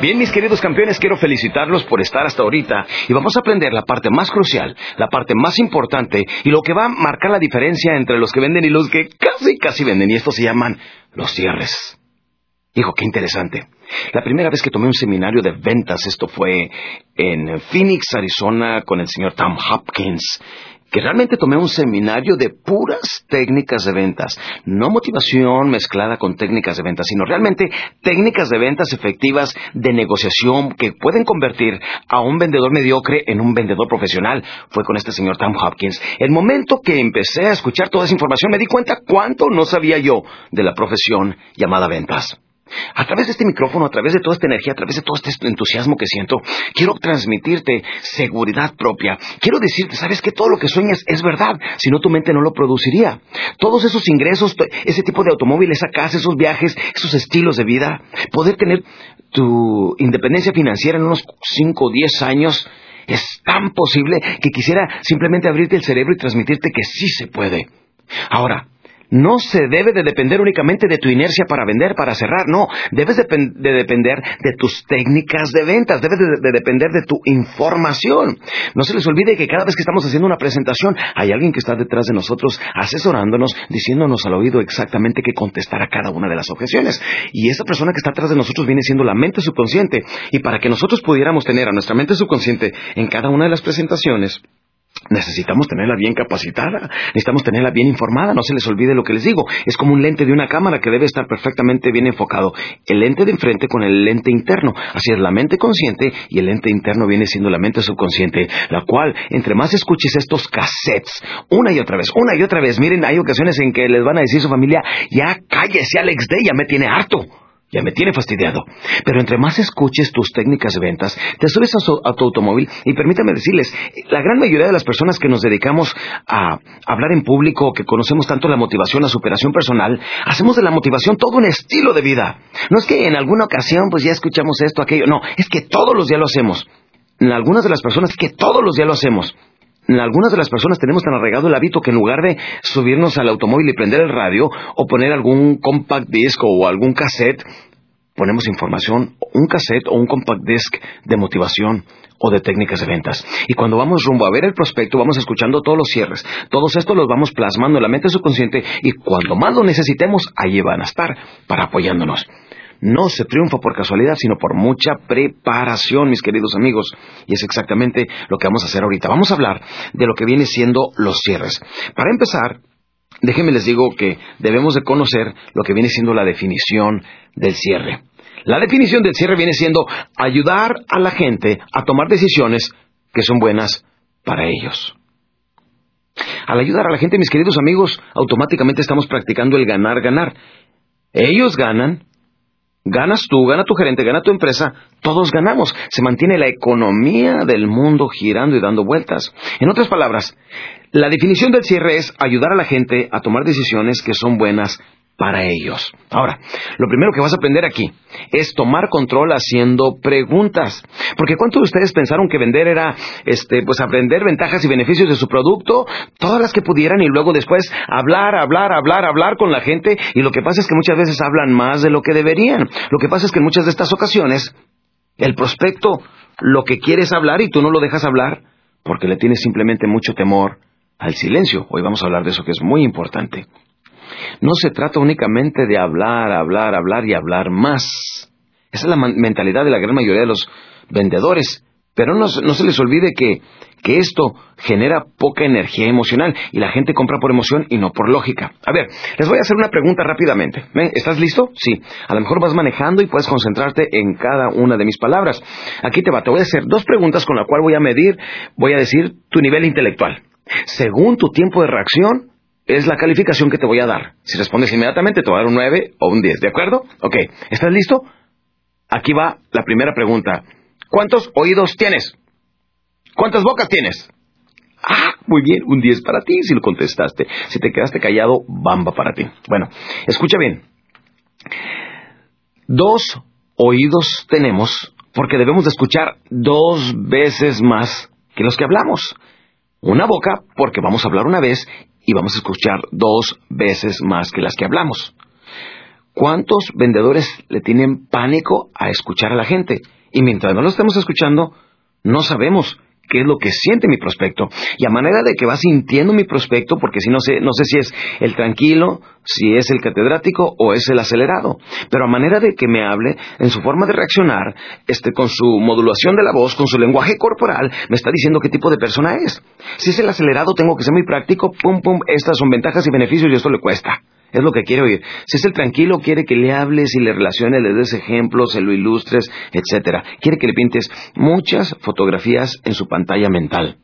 Bien, mis queridos campeones, quiero felicitarlos por estar hasta ahorita y vamos a aprender la parte más crucial, la parte más importante y lo que va a marcar la diferencia entre los que venden y los que casi, casi venden y estos se llaman los cierres. Hijo, qué interesante. La primera vez que tomé un seminario de ventas, esto fue en Phoenix, Arizona, con el señor Tom Hopkins que realmente tomé un seminario de puras técnicas de ventas, no motivación mezclada con técnicas de ventas, sino realmente técnicas de ventas efectivas de negociación que pueden convertir a un vendedor mediocre en un vendedor profesional. Fue con este señor Tom Hopkins. El momento que empecé a escuchar toda esa información me di cuenta cuánto no sabía yo de la profesión llamada ventas. A través de este micrófono, a través de toda esta energía, a través de todo este entusiasmo que siento, quiero transmitirte seguridad propia. Quiero decirte, sabes que todo lo que sueñas es verdad, si no tu mente no lo produciría. Todos esos ingresos, ese tipo de automóvil, esa casa, esos viajes, esos estilos de vida, poder tener tu independencia financiera en unos 5 o 10 años, es tan posible que quisiera simplemente abrirte el cerebro y transmitirte que sí se puede. Ahora, no se debe de depender únicamente de tu inercia para vender, para cerrar, no, debes de, depender de tus técnicas de ventas, debes de, depender de tu información. No se les olvide que cada vez que estamos haciendo una presentación hay alguien que está detrás de nosotros asesorándonos, diciéndonos al oído exactamente qué contestar a cada una de las objeciones. Y esa persona que está atrás de nosotros viene siendo la mente subconsciente. Y para que nosotros pudiéramos tener a nuestra mente subconsciente en cada una de las presentaciones, Necesitamos tenerla bien capacitada, necesitamos tenerla bien informada, no se les olvide lo que les digo. Es como un lente de una cámara que debe estar perfectamente bien enfocado. El lente de enfrente con el lente interno. Así es la mente consciente y el lente interno viene siendo la mente subconsciente, la cual, entre más escuches estos cassettes, una y otra vez, una y otra vez, miren, hay ocasiones en que les van a decir su familia, ya cállese Alex Day, ya me tiene harto. Ya me tiene fastidiado. Pero entre más escuches tus técnicas de ventas, te subes a, tu automóvil y permítame decirles, la gran mayoría de las personas que nos dedicamos a hablar en público, que conocemos tanto la motivación, la superación personal, hacemos de la motivación todo un estilo de vida. No es que en alguna ocasión pues ya escuchamos esto, aquello, no, es que todos los días lo hacemos. En algunas de las personas es que todos los días lo hacemos. Algunas de las personas tenemos tan arraigado el hábito que en lugar de subirnos al automóvil y prender el radio o poner algún compact disc o algún cassette, ponemos información, un cassette o un compact disc de motivación o de técnicas de ventas. Y cuando vamos rumbo a ver el prospecto, vamos escuchando todos los cierres. Todos estos los vamos plasmando en la mente subconsciente y cuando más lo necesitemos, ahí van a estar para apoyándonos. No se triunfa por casualidad, sino por mucha preparación, mis queridos amigos. Y es exactamente lo que vamos a hacer ahorita. Vamos a hablar de lo que viene siendo los cierres. Para empezar, déjenme les digo que debemos de conocer lo que viene siendo la definición del cierre. La definición del cierre viene siendo ayudar a la gente a tomar decisiones que son buenas para ellos. Al ayudar a la gente, mis queridos amigos, automáticamente estamos practicando el ganar-ganar. Ellos ganan Ganas tú, gana tu gerente, gana tu empresa, todos ganamos. Se mantiene la economía del mundo girando y dando vueltas. En otras palabras, la definición del cierre es ayudar a la gente a tomar decisiones que son buenas para ellos. Ahora, lo primero que vas a aprender aquí es tomar control haciendo preguntas. Porque ¿cuántos de ustedes pensaron que vender era, este, pues aprender ventajas y beneficios de su producto? Todas las que pudieran y luego después hablar, hablar, hablar, hablar con la gente. Y lo que pasa es que muchas veces hablan más de lo que deberían. Lo que pasa es que en muchas de estas ocasiones, el prospecto lo que quiere es hablar y tú no lo dejas hablar porque le tienes simplemente mucho temor al silencio. Hoy vamos a hablar de eso que es muy importante. No se trata únicamente de hablar, hablar, hablar y hablar más. Esa es la mentalidad de la gran mayoría de los vendedores. Pero no, se les olvide que, que esto genera poca energía emocional y la gente compra por emoción y no por lógica. A ver, les voy a hacer una pregunta rápidamente. ¿Estás listo? Sí. A lo mejor vas manejando y puedes concentrarte en cada una de mis palabras. Aquí te va, te voy a hacer dos preguntas con la cual voy a medir, voy a decir tu nivel intelectual. Según tu tiempo de reacción, es la calificación que te voy a dar. Si respondes inmediatamente, te voy a dar un 9 o un 10, ¿de acuerdo? Ok, ¿estás listo? Aquí va la primera pregunta. ¿Cuántos oídos tienes? ¿Cuántas bocas tienes? Ah, muy bien, un 10 para ti si lo contestaste. Si te quedaste callado, bamba para ti. Bueno, escucha bien. Dos oídos tenemos porque debemos de escuchar dos veces más que los que hablamos. Una boca porque vamos a hablar una vez y vamos a escuchar dos veces más que las que hablamos. ¿Cuántos vendedores le tienen pánico a escuchar a la gente? Y mientras no lo estemos escuchando, no sabemos qué es lo que siente mi prospecto. Y a manera de que va sintiendo mi prospecto, porque si no sé, no sé si es el tranquilo, si es el catedrático o es el acelerado. Pero a manera de que me hable, en su forma de reaccionar, este, con su modulación de la voz, con su lenguaje corporal, me está diciendo qué tipo de persona es. Si es el acelerado, tengo que ser muy práctico, pum, pum, estas son ventajas y beneficios y esto le cuesta. Es lo que quiere oír. Si es el tranquilo, quiere que le hables y le relaciones, le des ejemplos, se lo ilustres, etcétera. Quiere que le pintes muchas fotografías en su pantalla mental.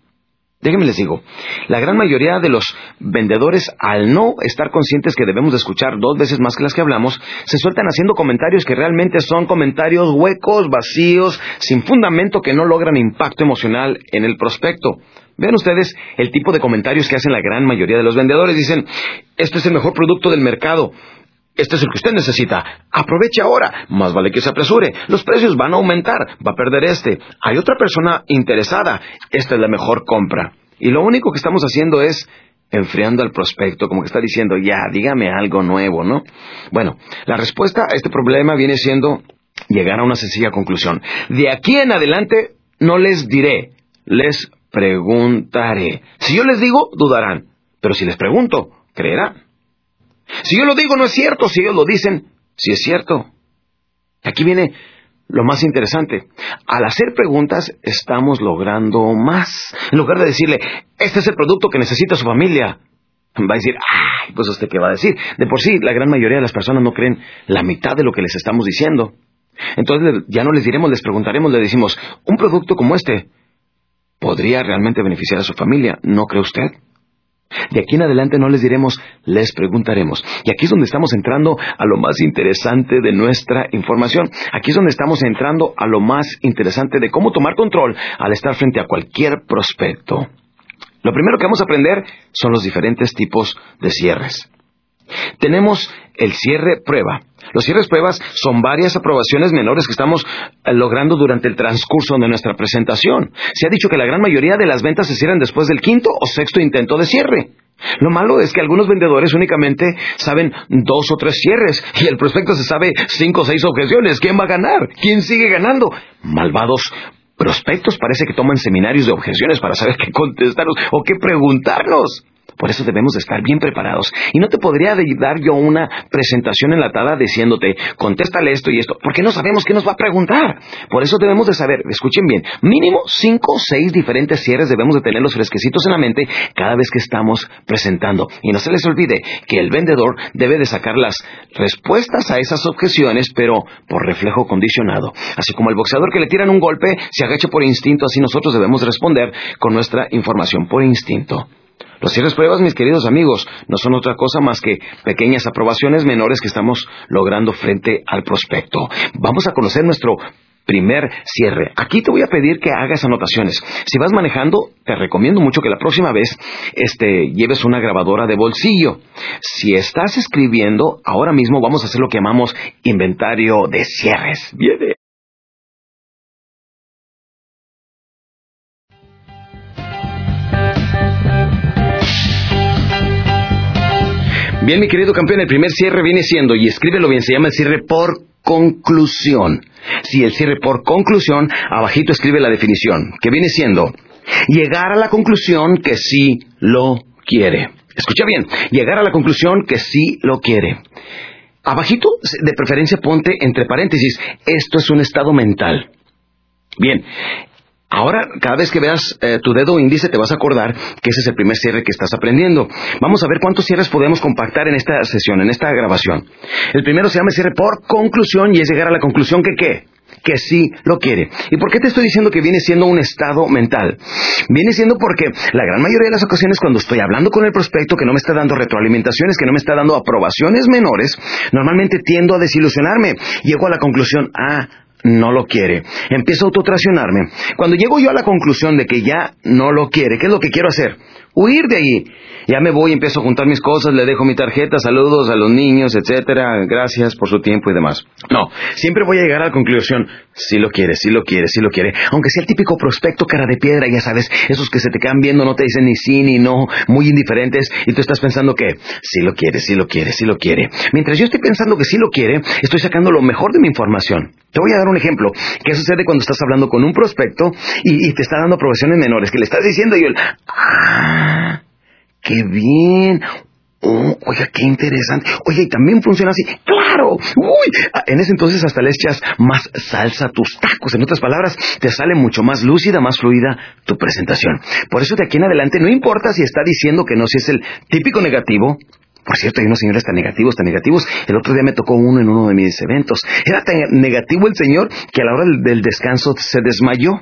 Déjenme les digo, la gran mayoría de los vendedores, al no estar conscientes que debemos de escuchar dos veces más que las que hablamos, se sueltan haciendo comentarios que realmente son comentarios huecos, vacíos, sin fundamento que no logran impacto emocional en el prospecto. Vean ustedes el tipo de comentarios que hacen la gran mayoría de los vendedores. Dicen, este es el mejor producto del mercado. Este es el que usted necesita. Aproveche ahora. Más vale que se apresure. Los precios van a aumentar. Va a perder este. Hay otra persona interesada. Esta es la mejor compra. Y lo único que estamos haciendo es enfriando al prospecto, como que está diciendo, ya, dígame algo nuevo, ¿no? Bueno, la respuesta a este problema viene siendo llegar a una sencilla conclusión. De aquí en adelante no les diré, les preguntaré. Si yo les digo, dudarán. Pero si les pregunto, creerán. Si yo lo digo, no es cierto. Si ellos lo dicen, sí es cierto. Aquí viene lo más interesante. Al hacer preguntas, estamos logrando más. En lugar de decirle, este es el producto que necesita su familia, va a decir, ay, pues usted qué va a decir. De por sí, la gran mayoría de las personas no creen la mitad de lo que les estamos diciendo. Entonces ya no les diremos, les preguntaremos, le decimos, un producto como este podría realmente beneficiar a su familia, ¿no cree usted? De aquí en adelante no les diremos, les preguntaremos. Y aquí es donde estamos entrando a lo más interesante de nuestra información. Aquí es donde estamos entrando a lo más interesante de cómo tomar control al estar frente a cualquier prospecto. Lo primero que vamos a aprender son los diferentes tipos de cierres. Tenemos el cierre prueba. Los cierres pruebas son varias aprobaciones menores que estamos eh, logrando durante el transcurso de nuestra presentación. Se ha dicho que la gran mayoría de las ventas se cierran después del quinto o sexto intento de cierre. Lo malo es que algunos vendedores únicamente saben dos o tres cierres y el prospecto se sabe cinco o seis objeciones. ¿Quién va a ganar? ¿Quién sigue ganando? Malvados prospectos parece que toman seminarios de objeciones para saber qué contestarnos o qué preguntarnos. Por eso debemos de estar bien preparados. Y no te podría dar yo una presentación enlatada diciéndote, contéstale esto y esto, porque no sabemos qué nos va a preguntar. Por eso debemos de saber, escuchen bien, mínimo cinco o seis diferentes cierres debemos de tener los fresquecitos en la mente cada vez que estamos presentando. Y no se les olvide que el vendedor debe de sacar las respuestas a esas objeciones, pero por reflejo condicionado. Así como el boxeador que le tiran un golpe se agacha por instinto, así nosotros debemos responder con nuestra información por instinto. Los cierres pruebas, mis queridos amigos, no son otra cosa más que pequeñas aprobaciones menores que estamos logrando frente al prospecto. Vamos a conocer nuestro primer cierre. Aquí te voy a pedir que hagas anotaciones. Si vas manejando, te recomiendo mucho que la próxima vez este, lleves una grabadora de bolsillo. Si estás escribiendo, ahora mismo vamos a hacer lo que llamamos inventario de cierres. Viene. Bien, mi querido campeón, el primer cierre viene siendo, y escríbelo bien, se llama el cierre por conclusión. Si el cierre por conclusión, abajito escribe la definición, que viene siendo llegar a la conclusión que sí lo quiere. Escucha bien, llegar a la conclusión que sí lo quiere. Abajito, de preferencia, ponte entre paréntesis, esto es un estado mental. Bien, Ahora, cada vez que veas eh, tu dedo índice, te vas a acordar que ese es el primer cierre que estás aprendiendo. Vamos a ver cuántos cierres podemos compactar en esta sesión, en esta grabación. El primero se llama cierre por conclusión y es llegar a la conclusión que qué que sí lo quiere. ¿Y por qué te estoy diciendo que viene siendo un estado mental? Viene siendo porque la gran mayoría de las ocasiones cuando estoy hablando con el prospecto que no me está dando retroalimentaciones, que no me está dando aprobaciones menores, normalmente tiendo a desilusionarme. Llego a la conclusión, ah, no lo quiere. Empiezo a autotracionarme. Cuando llego yo a la conclusión de que ya no lo quiere, ¿qué es lo que quiero hacer? Huir de ahí. Ya me voy, empiezo a juntar mis cosas, le dejo mi tarjeta, saludos a los niños, etcétera, gracias por su tiempo y demás. No, siempre voy a llegar a la conclusión, si lo quiere, si lo quiere, si lo quiere. Aunque sea el típico prospecto cara de piedra, ya sabes, esos que se te quedan viendo, no te dicen ni sí ni no, muy indiferentes, y tú estás pensando que si lo quiere, si lo quiere, si lo quiere. Mientras yo estoy pensando que sí lo quiere, estoy sacando lo mejor de mi información. Te voy a dar un ejemplo. ¿Qué sucede cuando estás hablando con un prospecto y, te está dando aprobaciones menores? Que le estás diciendo y él, qué bien. Oh, oiga, qué interesante. Oye, y también funciona así. ¡Claro! ¡Uy! Ah, en ese entonces hasta le echas más salsa tus tacos. En otras palabras, te sale mucho más lúcida, más fluida tu presentación. Por eso de aquí en adelante no importa si está diciendo que no, si es el típico negativo, por cierto, hay unos señores tan negativos, tan negativos. El otro día me tocó uno en uno de mis eventos. Era tan negativo el señor que a la hora del descanso se desmayó.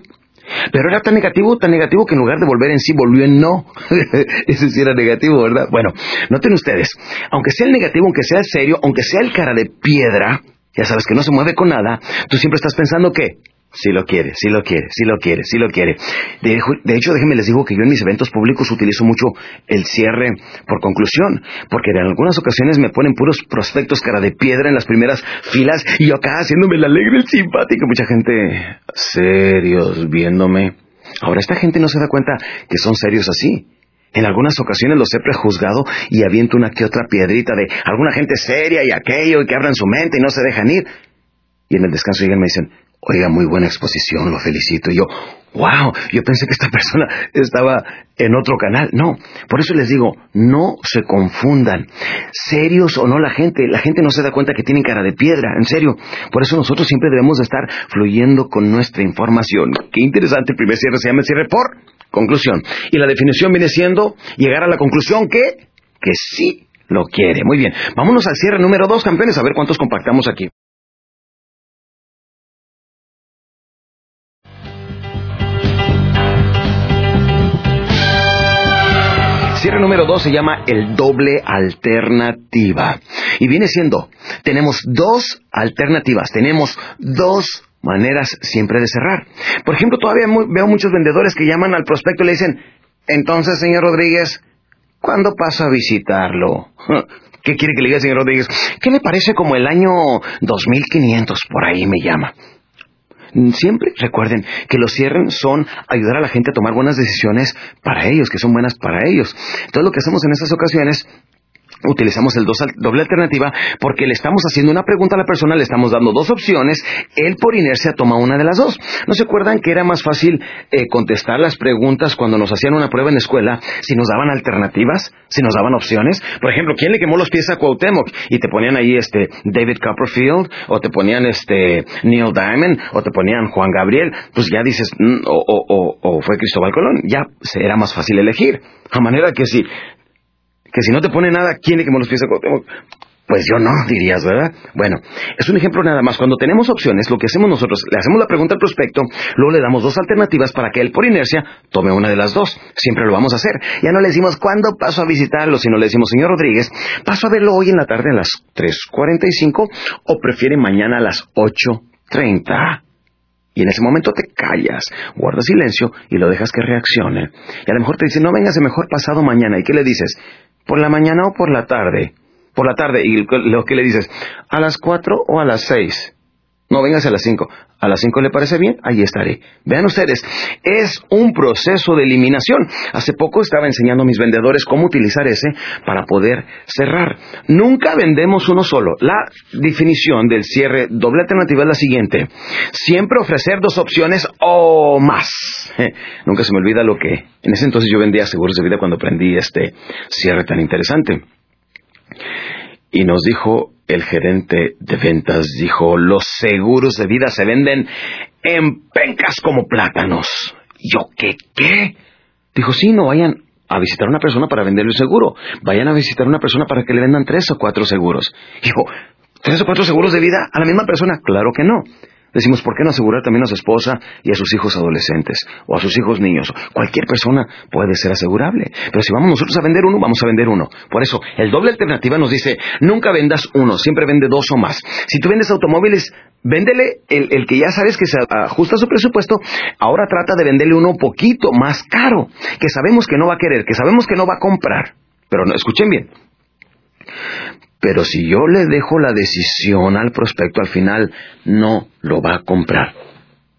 Pero era tan negativo, tan negativo que en lugar de volver en sí volvió en no. Ese sí era negativo, ¿verdad? Bueno, noten ustedes, aunque sea el negativo, aunque sea el serio, aunque sea el cara de piedra, ya sabes que no se mueve con nada, tú siempre estás pensando que si lo quiere, si lo quiere, si lo quiere, si lo quiere. De, hecho, déjenme les digo que yo en mis eventos públicos utilizo mucho el cierre por conclusión, porque en algunas ocasiones me ponen puros prospectos cara de piedra en las primeras filas y yo acá haciéndome el alegre, el simpático, mucha gente serios viéndome. Ahora esta gente no se da cuenta que son serios así. En algunas ocasiones los he prejuzgado y aviento una que otra piedrita de alguna gente seria y aquello y que abran su mente y no se dejan ir. Y en el descanso llegan y me dicen, Oiga, muy buena exposición, lo felicito. Y yo, wow, yo pensé que esta persona estaba en otro canal. No, por eso les digo, no se confundan. Serios o no la gente, la gente no se da cuenta que tienen cara de piedra, en serio. Por eso nosotros siempre debemos de estar fluyendo con nuestra información. Qué interesante, el primer cierre se llama cierre por conclusión. Y la definición viene siendo llegar a la conclusión que, que sí lo quiere. Muy bien, vámonos al cierre número dos, campeones, a ver cuántos compactamos aquí. Cierre número dos se llama el doble alternativa. Y viene siendo, tenemos dos alternativas, tenemos dos maneras siempre de cerrar. Por ejemplo, todavía veo muchos vendedores que llaman al prospecto y le dicen, entonces, señor Rodríguez, ¿cuándo paso a visitarlo? ¿Qué quiere que le diga, señor Rodríguez? ¿Qué le parece como el año 2500? Por ahí me llama. Siempre recuerden que los cierren son ayudar a la gente a tomar buenas decisiones para ellos, que son buenas para ellos. Todo lo que hacemos en estas ocasiones utilizamos el doble alternativa porque le estamos haciendo una pregunta a la persona, le estamos dando dos opciones, él por inercia toma una de las dos. ¿No se acuerdan que era más fácil eh, contestar las preguntas cuando nos hacían una prueba en la escuela si nos daban alternativas, si nos daban opciones? Por ejemplo, ¿quién le quemó los pies a Cuauhtémoc? Y te ponían ahí este David Copperfield, o te ponían este Neil Diamond, o te ponían Juan Gabriel, pues ya dices, mm, o, o fue Cristóbal Colón, ya era más fácil elegir. A manera que si que si no te pone nada, ¿quién es que me los pies Pues yo no, dirías, ¿verdad? Bueno, es un ejemplo nada más. Cuando tenemos opciones, lo que hacemos nosotros, le hacemos la pregunta al prospecto, luego le damos dos alternativas para que él, por inercia, tome una de las dos. Siempre lo vamos a hacer. Ya no le decimos, ¿cuándo paso a visitarlo? Sino le decimos, señor Rodríguez, ¿paso a verlo hoy en la tarde a las 3.45 o prefiere mañana a las 8.30? Y en ese momento te callas, guardas silencio y lo dejas que reaccione. Y a lo mejor te dice, no vengas mejor pasado mañana. ¿Y qué le dices? ¿Por la mañana o por la tarde? Por la tarde. ¿Y lo que le dices? ¿A las cuatro o a las seis? No, vengas a las cinco. ¿A las cinco le parece bien? Ahí estaré. Vean ustedes, es un proceso de eliminación. Hace poco estaba enseñando a mis vendedores cómo utilizar ese para poder cerrar. Nunca vendemos uno solo. La definición del cierre doble alternativa es la siguiente. Siempre ofrecer dos opciones o más. nunca se me olvida lo que... En ese entonces yo vendía seguros de vida cuando aprendí este cierre tan interesante. Y nos dijo el gerente de ventas, dijo, los seguros de vida se venden en pencas como plátanos. ¿Yo qué qué? Dijo, sí, no vayan a visitar a una persona para venderle un seguro. Vayan a visitar a una persona para que le vendan tres o cuatro seguros. Dijo, ¿tres o cuatro seguros de vida a la misma persona? Claro que no. Decimos, ¿por qué no asegurar también a su esposa y a sus hijos adolescentes o a sus hijos niños? Cualquier persona puede ser asegurable. Pero si vamos nosotros a vender uno, vamos a vender uno. Por eso, el doble alternativa nos dice, nunca vendas uno, siempre vende dos o más. Si tú vendes automóviles, véndele el, que ya sabes que se ajusta a su presupuesto, ahora trata de venderle uno un poquito más caro, que sabemos que no va a querer, que sabemos que no va a comprar. Pero no, escuchen bien, pero si yo le dejo la decisión al prospecto, al final no lo va a comprar.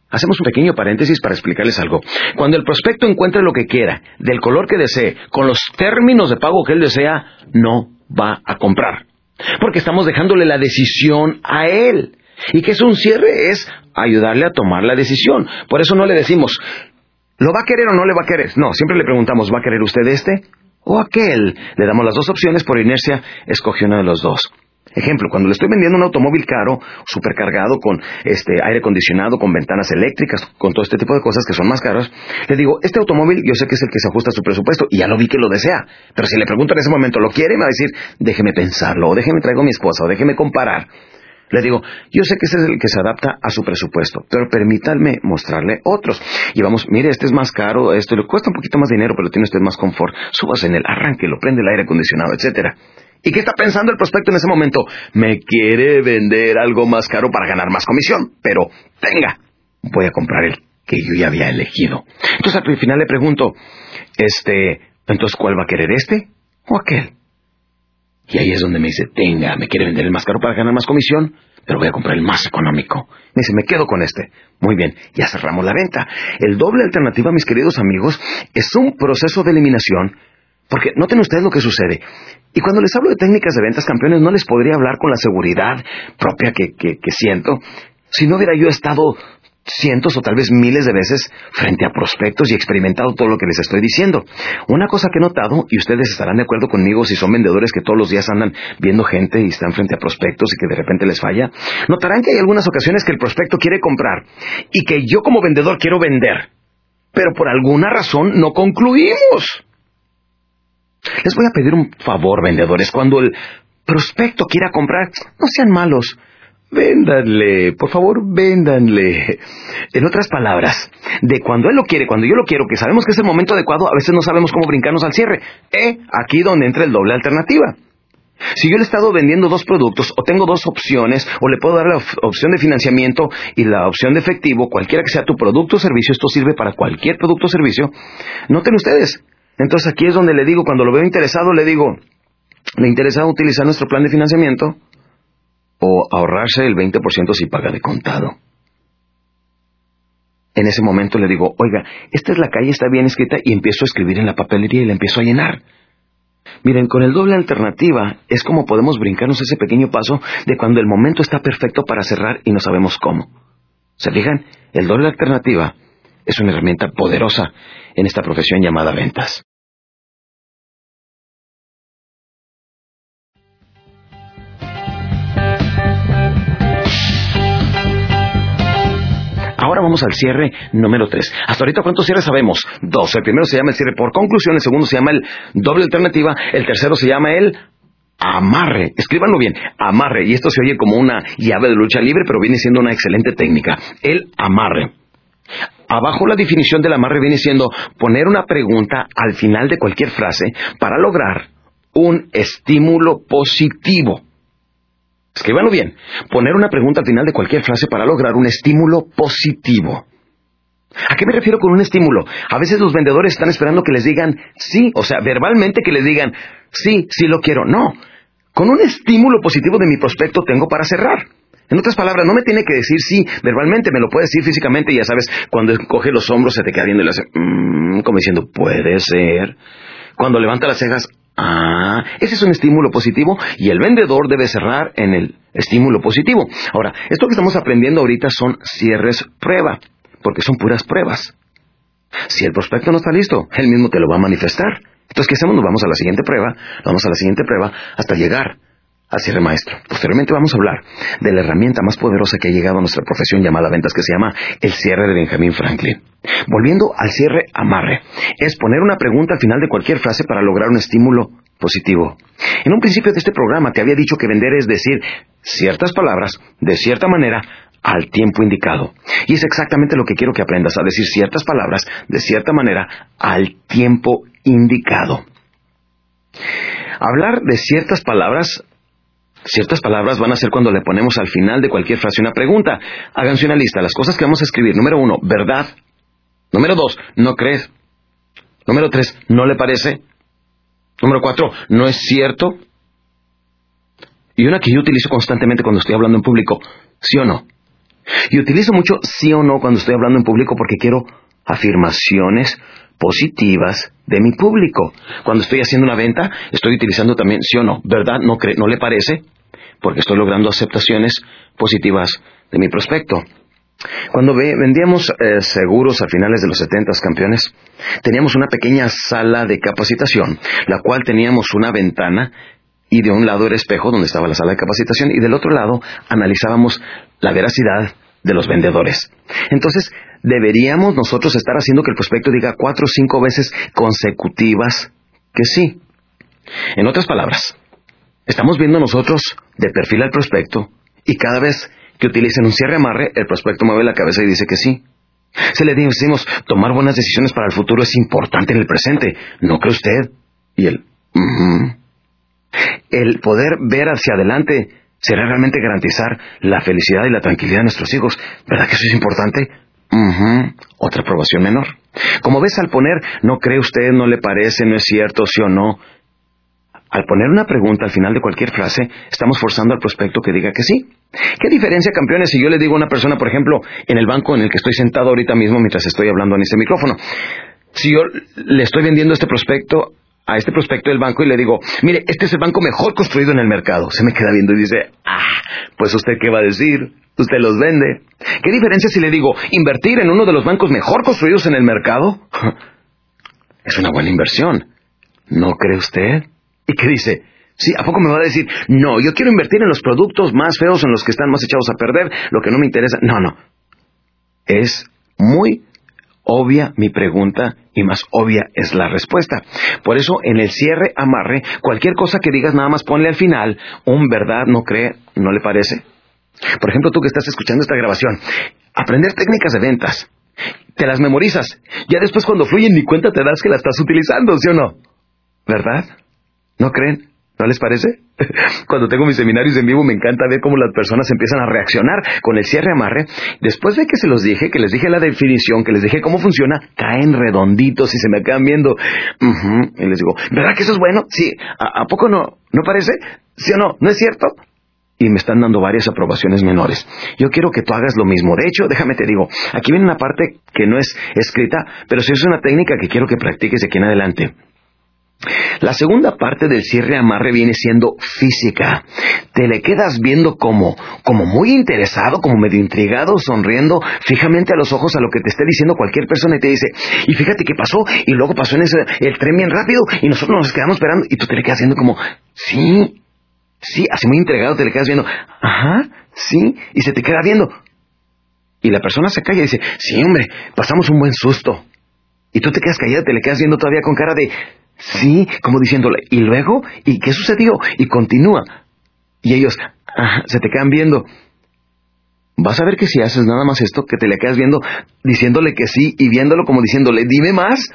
Hacemos un pequeño paréntesis para explicarles algo. Cuando el prospecto encuentre lo que quiera, del color que desee, con los términos de pago que él desea, no va a comprar. Porque estamos dejándole la decisión a él. Y que es un cierre es ayudarle a tomar la decisión. Por eso no le decimos, ¿lo va a querer o no le va a querer? No, siempre le preguntamos, ¿va a querer usted este? O aquel. Le damos las dos opciones, por inercia escoge uno de los dos. Ejemplo, cuando le estoy vendiendo un automóvil caro, supercargado, con este aire acondicionado, con ventanas eléctricas, con todo este tipo de cosas que son más caras, le digo, este automóvil yo sé que es el que se ajusta a su presupuesto y ya lo vi que lo desea. Pero si le pregunto en ese momento, ¿lo quiere? Me va a decir, déjeme pensarlo, o déjeme traigo a mi esposa, o déjeme comparar. Le digo, yo sé que ese es el que se adapta a su presupuesto, pero permítanme mostrarle otros. Y vamos, mire, este es más caro, esto le cuesta un poquito más dinero, pero tiene usted más confort. Subas en el arranque, lo prende el aire acondicionado, etcétera. ¿Y qué está pensando el prospecto en ese momento? Me quiere vender algo más caro para ganar más comisión, pero tenga, voy a comprar el que yo ya había elegido. Entonces al final le pregunto, este, entonces ¿cuál va a querer este o aquel? Y ahí es donde me dice, tenga, me quiere vender el más caro para ganar más comisión, pero voy a comprar el más económico. Me dice, me quedo con este. Muy bien, ya cerramos la venta. El doble alternativa, mis queridos amigos, es un proceso de eliminación, porque noten ustedes lo que sucede. Y cuando les hablo de técnicas de ventas campeones, no les podría hablar con la seguridad propia que, que, que siento si no hubiera yo estado cientos o tal vez miles de veces frente a prospectos y experimentado todo lo que les estoy diciendo. Una cosa que he notado, y ustedes estarán de acuerdo conmigo si son vendedores que todos los días andan viendo gente y están frente a prospectos y que de repente les falla, notarán que hay algunas ocasiones que el prospecto quiere comprar y que yo como vendedor quiero vender, pero por alguna razón no concluimos. Les voy a pedir un favor, vendedores, cuando el prospecto quiera comprar, no sean malos, Véndanle, por favor, véndanle. En otras palabras, de cuando él lo quiere, cuando yo lo quiero, que sabemos que es el momento adecuado, a veces no sabemos cómo brincarnos al cierre. Eh, aquí donde entra el doble alternativa. Si yo le he estado vendiendo dos productos o tengo dos opciones o le puedo dar la opción de financiamiento y la opción de efectivo, cualquiera que sea tu producto o servicio, esto sirve para cualquier producto o servicio, noten ustedes. Entonces aquí es donde le digo, cuando lo veo interesado, le digo, ¿le interesa utilizar nuestro plan de financiamiento? O ahorrarse el 20% si paga de contado. En ese momento le digo, oiga, esta es la calle, está bien escrita, y empiezo a escribir en la papelería y la empiezo a llenar. Miren, con el doble alternativa es como podemos brincarnos ese pequeño paso de cuando el momento está perfecto para cerrar y no sabemos cómo. ¿Se fijan? El doble alternativa es una herramienta poderosa en esta profesión llamada ventas. Ahora vamos al cierre número 3. Hasta ahorita, ¿cuántos cierres sabemos? Dos. El primero se llama el cierre por conclusión, el segundo se llama el doble alternativa, el tercero se llama el amarre. Escríbanlo bien, amarre. Y esto se oye como una llave de lucha libre, pero viene siendo una excelente técnica. El amarre. Abajo la definición del amarre viene siendo poner una pregunta al final de cualquier frase para lograr un estímulo positivo. Escríbanlo bien. Poner una pregunta al final de cualquier frase para lograr un estímulo positivo. ¿A qué me refiero con un estímulo? A veces los vendedores están esperando que les digan sí, o sea, verbalmente que les digan sí, sí lo quiero. No. Con un estímulo positivo de mi prospecto tengo para cerrar. En otras palabras, no me tiene que decir sí verbalmente, me lo puede decir físicamente y ya sabes, cuando coge los hombros se te queda viendo y le hace, mmm, como diciendo, puede ser. Cuando levanta las cejas, Ah, ese es un estímulo positivo y el vendedor debe cerrar en el estímulo positivo. Ahora, esto que estamos aprendiendo ahorita son cierres prueba, porque son puras pruebas. Si el prospecto no está listo, él mismo te lo va a manifestar. Entonces, ¿qué hacemos? Nos vamos a la siguiente prueba, vamos a la siguiente prueba hasta llegar al cierre maestro. Posteriormente vamos a hablar de la herramienta más poderosa que ha llegado a nuestra profesión llamada ventas, que se llama el cierre de Benjamin Franklin. Volviendo al cierre amarre, es poner una pregunta al final de cualquier frase para lograr un estímulo positivo. En un principio de este programa te había dicho que vender es decir ciertas palabras de cierta manera al tiempo indicado. Y es exactamente lo que quiero que aprendas, a decir ciertas palabras de cierta manera al tiempo indicado. Hablar de ciertas palabras Ciertas palabras van a ser cuando le ponemos al final de cualquier frase una pregunta. Háganse una lista. Las cosas que vamos a escribir. Número uno, verdad. Número dos, no crees. Número tres, no le parece. Número cuatro, no es cierto. Y una que yo utilizo constantemente cuando estoy hablando en público, sí o no. Y utilizo mucho sí o no cuando estoy hablando en público porque quiero afirmaciones positivas de mi público. Cuando estoy haciendo una venta, estoy utilizando también sí o no. ¿Verdad? ¿No, ¿No le parece? Porque estoy logrando aceptaciones positivas de mi prospecto. Cuando vendíamos eh, seguros a finales de los 70 campeones, teníamos una pequeña sala de capacitación, la cual teníamos una ventana y de un lado era espejo donde estaba la sala de capacitación y del otro lado analizábamos la veracidad de los vendedores. Entonces, deberíamos nosotros estar haciendo que el prospecto diga cuatro o cinco veces consecutivas que sí. En otras palabras, estamos viendo nosotros de perfil al prospecto y cada vez que utilicen un cierre amarre, el prospecto mueve la cabeza y dice que sí. Se le decimos, tomar buenas decisiones para el futuro es importante en el presente, ¿no cree usted? Y él, el poder ver hacia adelante será realmente garantizar la felicidad y la tranquilidad de nuestros hijos. ¿Verdad que eso es importante? Otra aprobación menor. Como ves, al poner, no cree usted, no le parece, no es cierto, sí o no, al poner una pregunta al final de cualquier frase, estamos forzando al prospecto que diga que sí. ¿Qué diferencia, campeones, si yo le digo a una persona, por ejemplo, en el banco en el que estoy sentado ahorita mismo mientras estoy hablando en este micrófono? Si yo le estoy vendiendo este prospecto a este prospecto del banco y le digo, mire, este es el banco mejor construido en el mercado. Se me queda viendo y dice, ah, pues usted qué va a decir, usted los vende. ¿Qué diferencia si le digo, invertir en uno de los bancos mejor construidos en el mercado? es una buena inversión. ¿No cree usted? ¿Y qué dice? Sí, ¿a poco me va a decir, no, yo quiero invertir en los productos más feos, en los que están más echados a perder, lo que no me interesa? No, no. Es muy obvia mi pregunta y más obvia es la respuesta. Por eso en el cierre amarre, cualquier cosa que digas nada más ponle al final un verdad, no cree, no le parece. Por ejemplo, tú que estás escuchando esta grabación, aprender técnicas de ventas, te las memorizas, ya después cuando fluyen ni cuenta te das que las estás utilizando, ¿sí o no? ¿Verdad? ¿No creen? ¿No les parece? Cuando tengo mis seminarios en vivo me encanta ver cómo las personas empiezan a reaccionar con el cierre amarre. Después de que se los dije, que les dije la definición, que les dije cómo funciona, caen redonditos y se me quedan viendo. Y les digo, ¿verdad que eso es bueno? Sí. ¿A, poco no? ¿No parece? ¿Sí o no? ¿No es cierto? y me están dando varias aprobaciones menores. Yo quiero que tú hagas lo mismo. De hecho, déjame te digo, aquí viene una parte que no es escrita, pero sí es una técnica que quiero que practiques de aquí en adelante. La segunda parte del cierre amarre viene siendo física. Te le quedas viendo como, como muy interesado, como medio intrigado, sonriendo fijamente a los ojos a lo que te esté diciendo cualquier persona y te dice, y fíjate qué pasó, y luego pasó en ese, el tren bien rápido, y nosotros nos quedamos esperando, y tú te le quedas viendo como, sí, sí, así muy intrigado te le quedas viendo, ajá, sí, y se te queda viendo. Y la persona se calla y dice, sí, hombre, pasamos un buen susto. Y tú te quedas callado, te le quedas viendo todavía con cara de, Sí, como diciéndole, ¿y luego? ¿Y qué sucedió? Y continúa. Y ellos se te quedan viendo. Vas a ver que si haces nada más esto, que te le quedas viendo, diciéndole que sí y viéndolo como diciéndole, dime más,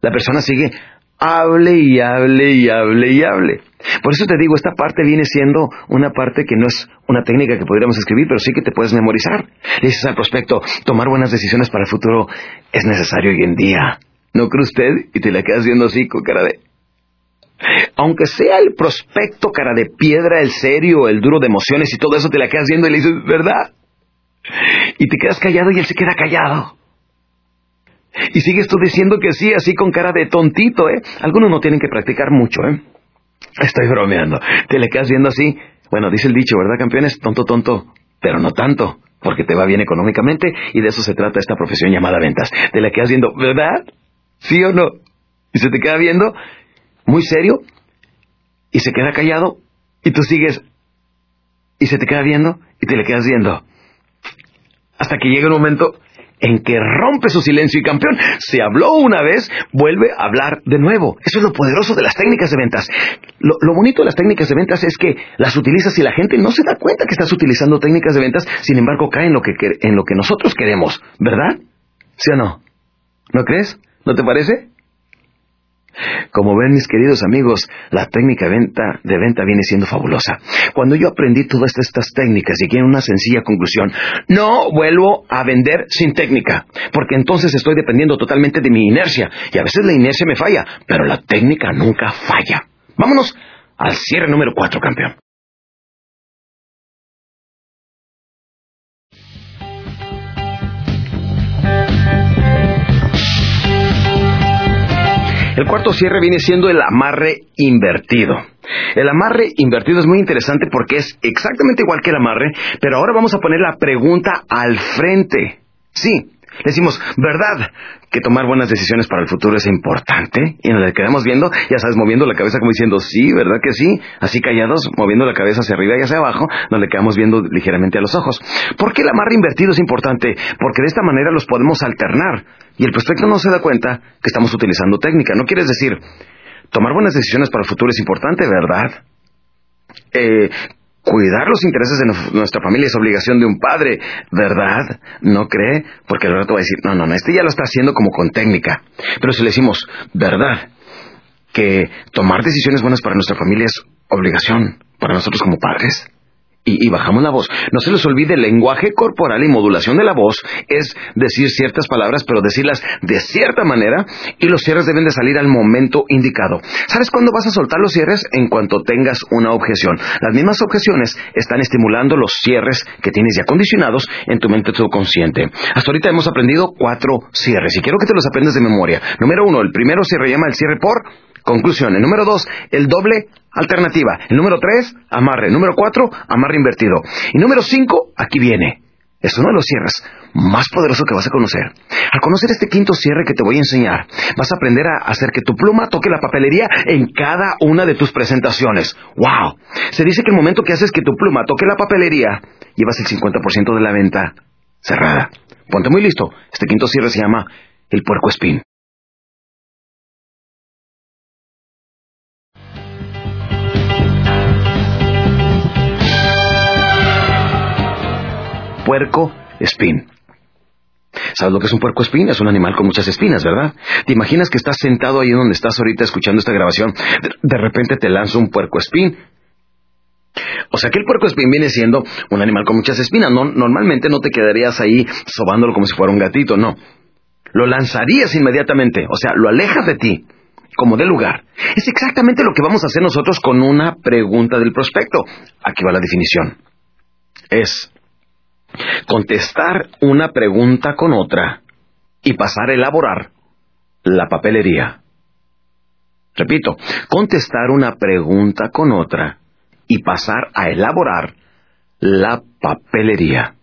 la persona sigue, hable y hable y hable y hable. Por eso te digo, esta parte viene siendo una parte que no es una técnica que podríamos escribir, pero sí que te puedes memorizar. Le dices al prospecto, tomar buenas decisiones para el futuro es necesario hoy en día. ¿No cree usted? Y te la quedas viendo así con cara de... Aunque sea el prospecto cara de piedra, el serio, el duro de emociones y todo eso, te la quedas viendo y le dices, ¿verdad? Y te quedas callado y él se queda callado. Y sigues tú diciendo que sí, así con cara de tontito, ¿eh? Algunos no tienen que practicar mucho, ¿eh? Estoy bromeando. Te le quedas viendo así. Bueno, dice el dicho, ¿verdad, campeones? Tonto, tonto, pero no tanto, porque te va bien económicamente y de eso se trata esta profesión llamada ventas. Te la quedas viendo, ¿verdad? ¿Sí o no? Y se te queda viendo muy serio y se queda callado Y tú sigues y se te queda viendo y te le quedas viendo. Hasta que llega el momento en que rompe su silencio y campeón, se habló una vez, vuelve a hablar de nuevo. Eso es lo poderoso de las técnicas de ventas. Lo, bonito de las técnicas de ventas es que las utilizas y la gente no se da cuenta que estás utilizando técnicas de ventas, sin embargo cae en lo que, en lo que nosotros queremos, ¿verdad? ¿Sí o no? ¿No crees? ¿No te parece? Como ven mis queridos amigos, la técnica de venta, de venta viene siendo fabulosa. Cuando yo aprendí todas estas técnicas llegué a una sencilla conclusión. No vuelvo a vender sin técnica, porque entonces estoy dependiendo totalmente de mi inercia. Y a veces la inercia me falla, pero la técnica nunca falla. Vámonos al cierre número 4, campeón. El cuarto cierre viene siendo el amarre invertido. El amarre invertido es muy interesante porque es exactamente igual que el amarre, pero ahora vamos a poner la pregunta al frente. Sí, Decimos, ¿verdad? Que tomar buenas decisiones para el futuro es importante. Y nos le quedamos viendo, ya sabes, moviendo la cabeza como diciendo, sí, ¿verdad que sí? Así callados, moviendo la cabeza hacia arriba y hacia abajo, nos le quedamos viendo ligeramente a los ojos. ¿Por qué el amarre invertido es importante? Porque de esta manera los podemos alternar. Y el prospecto no se da cuenta que estamos utilizando técnica. No quieres decir, tomar buenas decisiones para el futuro es importante, ¿verdad? Eh, cuidar los intereses de nuestra familia es obligación de un padre, ¿verdad? ¿No cree? Porque el rato va a decir, no, no, no, este ya lo está haciendo como con técnica. Pero si le decimos, ¿verdad? Que tomar decisiones buenas para nuestra familia es obligación para nosotros como padres y, bajamos la voz. No se les olvide, el lenguaje corporal y modulación de la voz es decir ciertas palabras, pero decirlas de cierta manera y los cierres deben de salir al momento indicado. ¿Sabes cuándo vas a soltar los cierres? En cuanto tengas una objeción. Las mismas objeciones están estimulando los cierres que tienes ya condicionados en tu mente subconsciente. Hasta ahorita hemos aprendido cuatro cierres y quiero que te los aprendas de memoria. Número uno, el primero se llama el cierre por conclusión. El número dos, el doble Alternativa. El número tres, amarre. Número cuatro, amarre invertido. Y número cinco, aquí viene. Es uno de los cierres más poderosos que vas a conocer. Al conocer este quinto cierre que te voy a enseñar, vas a aprender a hacer que tu pluma toque la papelería en cada una de tus presentaciones. ¡Wow! Se dice que el momento que haces que tu pluma toque la papelería, llevas el 50% de la venta cerrada. Ponte muy listo. Este quinto cierre se llama el puerco espín. Puerco espín. ¿Sabes lo que es un puerco espín? Es un animal con muchas espinas, ¿verdad? ¿Te imaginas que estás sentado ahí donde estás ahorita escuchando esta grabación? De, repente te lanza un puerco espín. O sea que el puerco espín viene siendo un animal con muchas espinas. No, normalmente no te quedarías ahí sobándolo como si fuera un gatito, no. Lo lanzarías inmediatamente, o sea, lo alejas de ti, como de lugar. Es exactamente lo que vamos a hacer nosotros con una pregunta del prospecto. Aquí va la definición. Es contestar una pregunta con otra y pasar a elaborar la papelería. Repito, contestar una pregunta con otra y pasar a elaborar la papelería.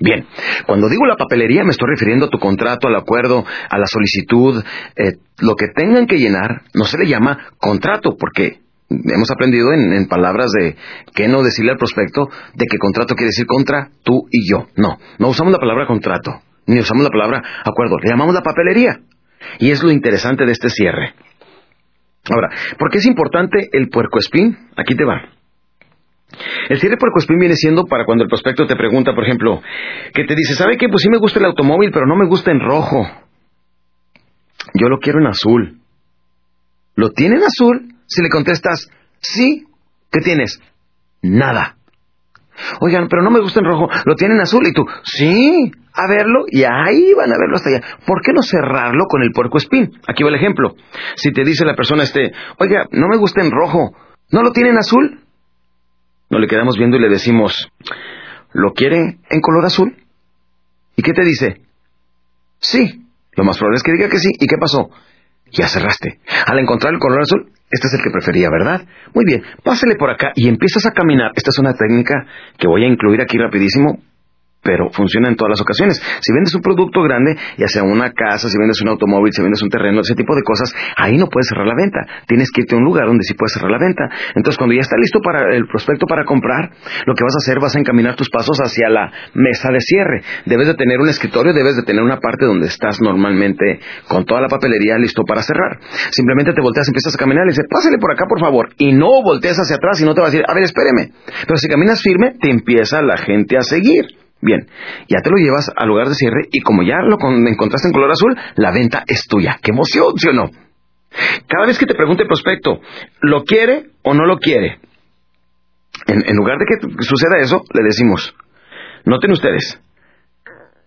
Bien, cuando digo la papelería me estoy refiriendo a tu contrato, al acuerdo, a la solicitud, eh, lo que tengan que llenar, no se le llama contrato porque hemos aprendido en, palabras de que no decirle al prospecto de que contrato quiere decir contra tú y yo. No, no usamos la palabra contrato, ni usamos la palabra acuerdo, le llamamos la papelería. Y es lo interesante de este cierre. Ahora, ¿por qué es importante el puercoespín? Aquí te va. El cierre puercoespín viene siendo para cuando el prospecto te pregunta, por ejemplo, que te dice, ¿sabe qué? Pues sí me gusta el automóvil, pero no me gusta en rojo. Yo lo quiero en azul. ¿Lo tiene en azul? Si le contestas, sí, ¿qué tienes? Nada. Oigan, pero no me gusta en rojo, lo tienen azul y tú, sí, a verlo y ahí van a verlo hasta allá. ¿Por qué no cerrarlo con el puerco espín? Aquí va el ejemplo. Si te dice la persona este, oiga, no me gusta en rojo, ¿no lo tienen azul? No le quedamos viendo y le decimos, ¿lo quieren en color azul? ¿Y qué te dice? Sí. Lo más probable es que diga que sí. ¿Y qué pasó? Ya cerraste. Al encontrar el color azul, este es el que prefería, ¿verdad? Muy bien, pásale por acá y empiezas a caminar. Esta es una técnica que voy a incluir aquí rapidísimo pero funciona en todas las ocasiones. Si vendes un producto grande, ya sea una casa, si vendes un automóvil, si vendes un terreno, ese tipo de cosas, ahí no puedes cerrar la venta. Tienes que irte a un lugar donde sí puedes cerrar la venta. Entonces, cuando ya está listo para el prospecto para comprar, lo que vas a hacer, vas a encaminar tus pasos hacia la mesa de cierre. Debes de tener un escritorio, debes de tener una parte donde estás normalmente con toda la papelería listo para cerrar. Simplemente te volteas, empiezas a caminar y dices, pásale por acá, por favor. Y no volteas hacia atrás y no te vas a decir, a ver, espéreme. Pero si caminas firme, te empieza la gente a seguir. Bien, ya te lo llevas al lugar de cierre y como ya lo encontraste en color azul, la venta es tuya. ¡Qué emoción, sí o no! Cada vez que te pregunte el prospecto, ¿lo quiere o no lo quiere? En, lugar de que suceda eso, le decimos, noten ustedes,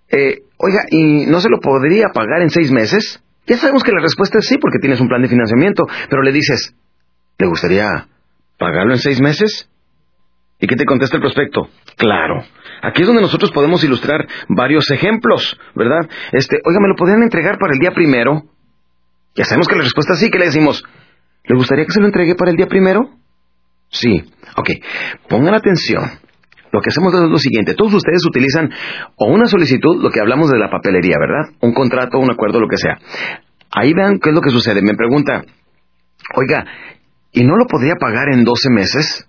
eh, oiga, ¿y no se lo podría pagar en seis meses? Ya sabemos que la respuesta es sí, porque tienes un plan de financiamiento, pero le dices, ¿le gustaría pagarlo en seis meses? ¿Y qué te contesta el prospecto? Claro. Aquí es donde nosotros podemos ilustrar varios ejemplos, ¿verdad? Este, oiga, ¿me lo podrían entregar para el día primero? Ya sabemos que la respuesta es sí, ¿qué le decimos? ¿Le gustaría que se lo entregue para el día primero? Sí. Ok. Pongan atención. Lo que hacemos es lo siguiente. Todos ustedes utilizan o una solicitud, lo que hablamos de la papelería, ¿verdad? Un contrato, un acuerdo, lo que sea. Ahí vean qué es lo que sucede. Me pregunta, oiga, ¿y no lo podría pagar en 12 meses?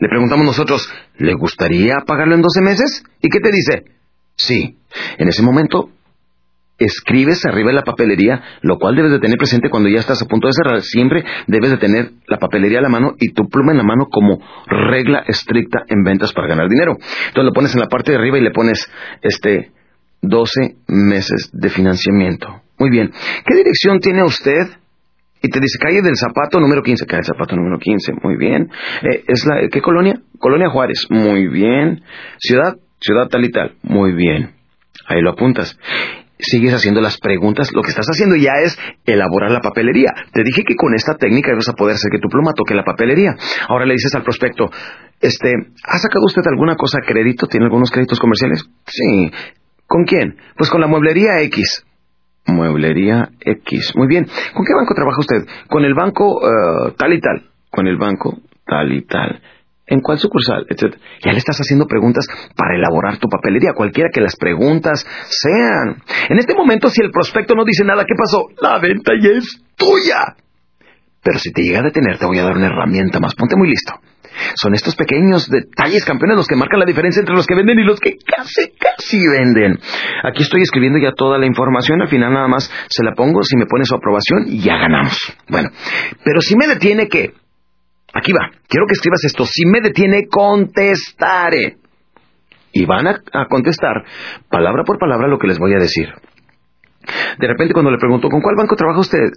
Le preguntamos nosotros, ¿le gustaría pagarlo en 12 meses? ¿Y qué te dice? Sí. En ese momento, escribes arriba en la papelería, lo cual debes de tener presente cuando ya estás a punto de cerrar. Siempre debes de tener la papelería a la mano y tu pluma en la mano como regla estricta en ventas para ganar dinero. Entonces lo pones en la parte de arriba y le pones este 12 meses de financiamiento. Muy bien. ¿Qué dirección tiene usted? Y te dice calle del zapato número 15. Calle del zapato número 15. Muy bien. Eh, ¿es la, ¿Qué colonia? Colonia Juárez. Muy bien. Ciudad. Ciudad tal y tal. Muy bien. Ahí lo apuntas. Sigues haciendo las preguntas. Lo que estás haciendo ya es elaborar la papelería. Te dije que con esta técnica vas a poder hacer que tu pluma toque la papelería. Ahora le dices al prospecto, este, ¿ha sacado usted alguna cosa a crédito? ¿Tiene algunos créditos comerciales? Sí. ¿Con quién? Pues con la mueblería X. Mueblería X. Muy bien. ¿Con qué banco trabaja usted? Con el banco eh, tal y tal. Con el banco tal y tal. ¿En cuál sucursal? Etcétera. Ya le estás haciendo preguntas para elaborar tu papelería, cualquiera que las preguntas sean. En este momento, si el prospecto no dice nada, ¿qué pasó? La venta ya es tuya. Pero si te llega a detener, te voy a dar una herramienta más. Ponte muy listo. Son estos pequeños detalles, campeones, los que marcan la diferencia entre los que venden y los que casi, casi venden. Aquí estoy escribiendo ya toda la información, al final nada más se la pongo, si me pone su aprobación, ya ganamos. Bueno, pero si me detiene, ¿qué? Aquí va, quiero que escribas esto. Si me detiene, contestaré. Y van a, a contestar palabra por palabra lo que les voy a decir. De repente cuando le pregunto, ¿con cuál banco trabaja usted?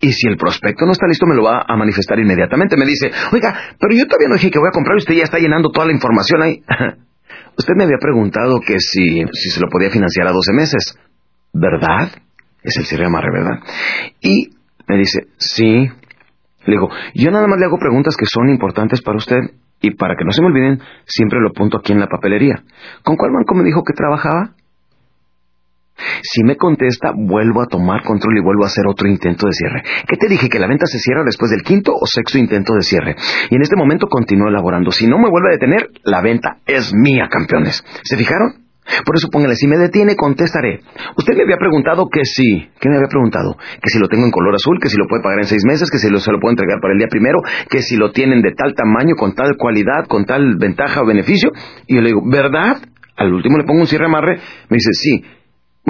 Y si el prospecto no está listo, me lo va a manifestar inmediatamente. Me dice, oiga, pero yo todavía no dije que voy a comprar usted ya está llenando toda la información ahí. usted me había preguntado que si, si se lo podía financiar a 12 meses. ¿Verdad? Es el cierre amarre, ¿verdad? Y me dice, sí. Le digo, yo nada más le hago preguntas que son importantes para usted y para que no se me olviden, siempre lo apunto aquí en la papelería. ¿Con cuál banco me dijo que trabajaba? Si me contesta, vuelvo a tomar control y vuelvo a hacer otro intento de cierre. ¿Qué te dije? ¿Que la venta se cierra después del quinto o sexto intento de cierre? Y en este momento continúo elaborando. Si no me vuelve a detener, la venta es mía, campeones. ¿Se fijaron? Por eso póngale, si me detiene, contestaré. Usted me había preguntado que sí. ¿Qué me había preguntado? Que si lo tengo en color azul, que si lo puede pagar en seis meses, que si se lo puedo entregar para el día primero, que si lo tienen de tal tamaño, con tal cualidad, con tal ventaja o beneficio. Y yo le digo, ¿verdad? Al último le pongo un cierre amarre. Me dice, sí.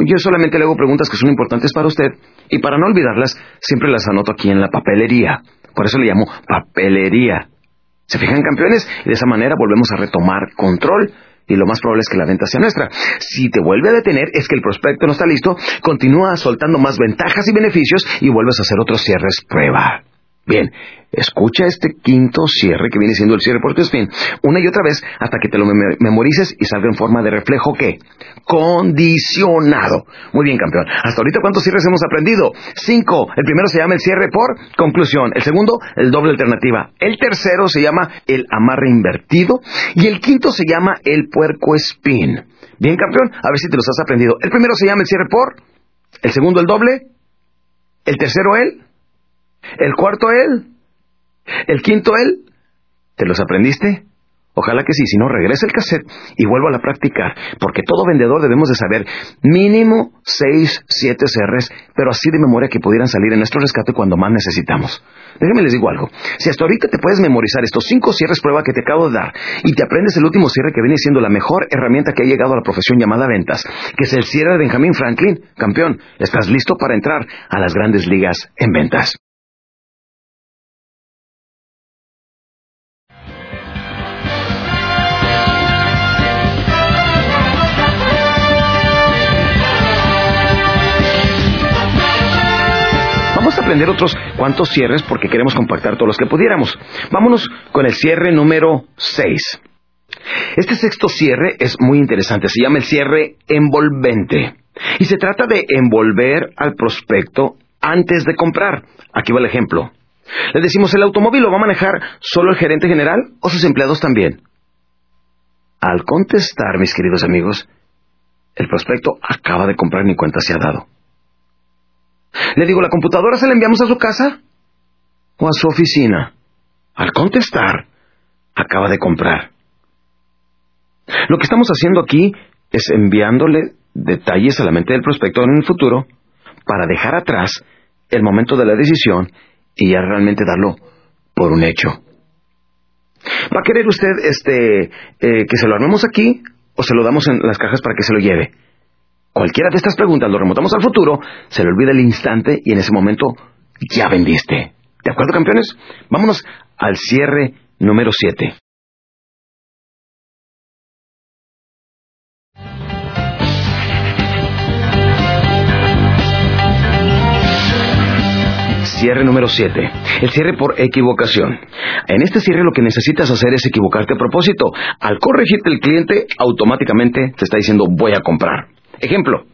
Yo solamente le hago preguntas que son importantes para usted y para no olvidarlas, siempre las anoto aquí en la papelería. Por eso le llamo papelería. ¿Se fijan, campeones? Y de esa manera volvemos a retomar control y lo más probable es que la venta sea nuestra. Si te vuelve a detener, es que el prospecto no está listo, continúa soltando más ventajas y beneficios y vuelves a hacer otros cierres prueba. Bien, escucha este quinto cierre que viene siendo el cierre por spin una y otra vez hasta que te lo memorices y salga en forma de reflejo ¿qué? condicionado. Muy bien, campeón. Hasta ahorita, ¿cuántos cierres hemos aprendido? Cinco. El primero se llama el cierre por conclusión. El segundo, el doble alternativa. El tercero se llama el amarre invertido. Y el quinto se llama el puerco spin. Bien, campeón. A ver si te los has aprendido. El primero se llama el cierre por. El segundo, el doble. El tercero, el el cuarto él. El quinto él. ¿Te los aprendiste? Ojalá que sí, si no, regrese el cassette y vuelva a practicar, porque todo vendedor debemos de saber mínimo 6, 7 cierres, pero así de memoria que pudieran salir en nuestro rescate cuando más necesitamos. Déjenme les digo algo, si hasta ahorita te puedes memorizar estos 5 cierres prueba que te acabo de dar y te aprendes el último cierre que viene siendo la mejor herramienta que ha llegado a la profesión llamada ventas, que es el cierre de Benjamin Franklin, campeón, estás listo para entrar a las grandes ligas en ventas. Aprender otros cuantos cierres porque queremos compactar todos los que pudiéramos. Vámonos con el cierre número 6. Este sexto cierre es muy interesante, se llama el cierre envolvente. Y se trata de envolver al prospecto antes de comprar. Aquí va el ejemplo. Le decimos, ¿el automóvil lo va a manejar solo el gerente general o sus empleados también? Al contestar, mis queridos amigos, el prospecto acaba de comprar ni cuenta se ha dado. Le digo, ¿la computadora se la enviamos a su casa? ¿O a su oficina? Al contestar, acaba de comprar. Lo que estamos haciendo aquí es enviándole detalles a la mente del prospecto en el futuro para dejar atrás el momento de la decisión y ya realmente darlo por un hecho. ¿Va a querer usted este eh, que se lo armemos aquí o se lo damos en las cajas para que se lo lleve? Cualquiera de estas preguntas lo remontamos al futuro, se le olvida el instante y en ese momento ya vendiste. ¿De acuerdo, campeones? Vámonos al cierre número 7. Cierre número 7. El cierre por equivocación. En este cierre lo que necesitas hacer es equivocarte a propósito. Al corregirte el cliente, automáticamente te está diciendo voy a comprar. Ejemplo,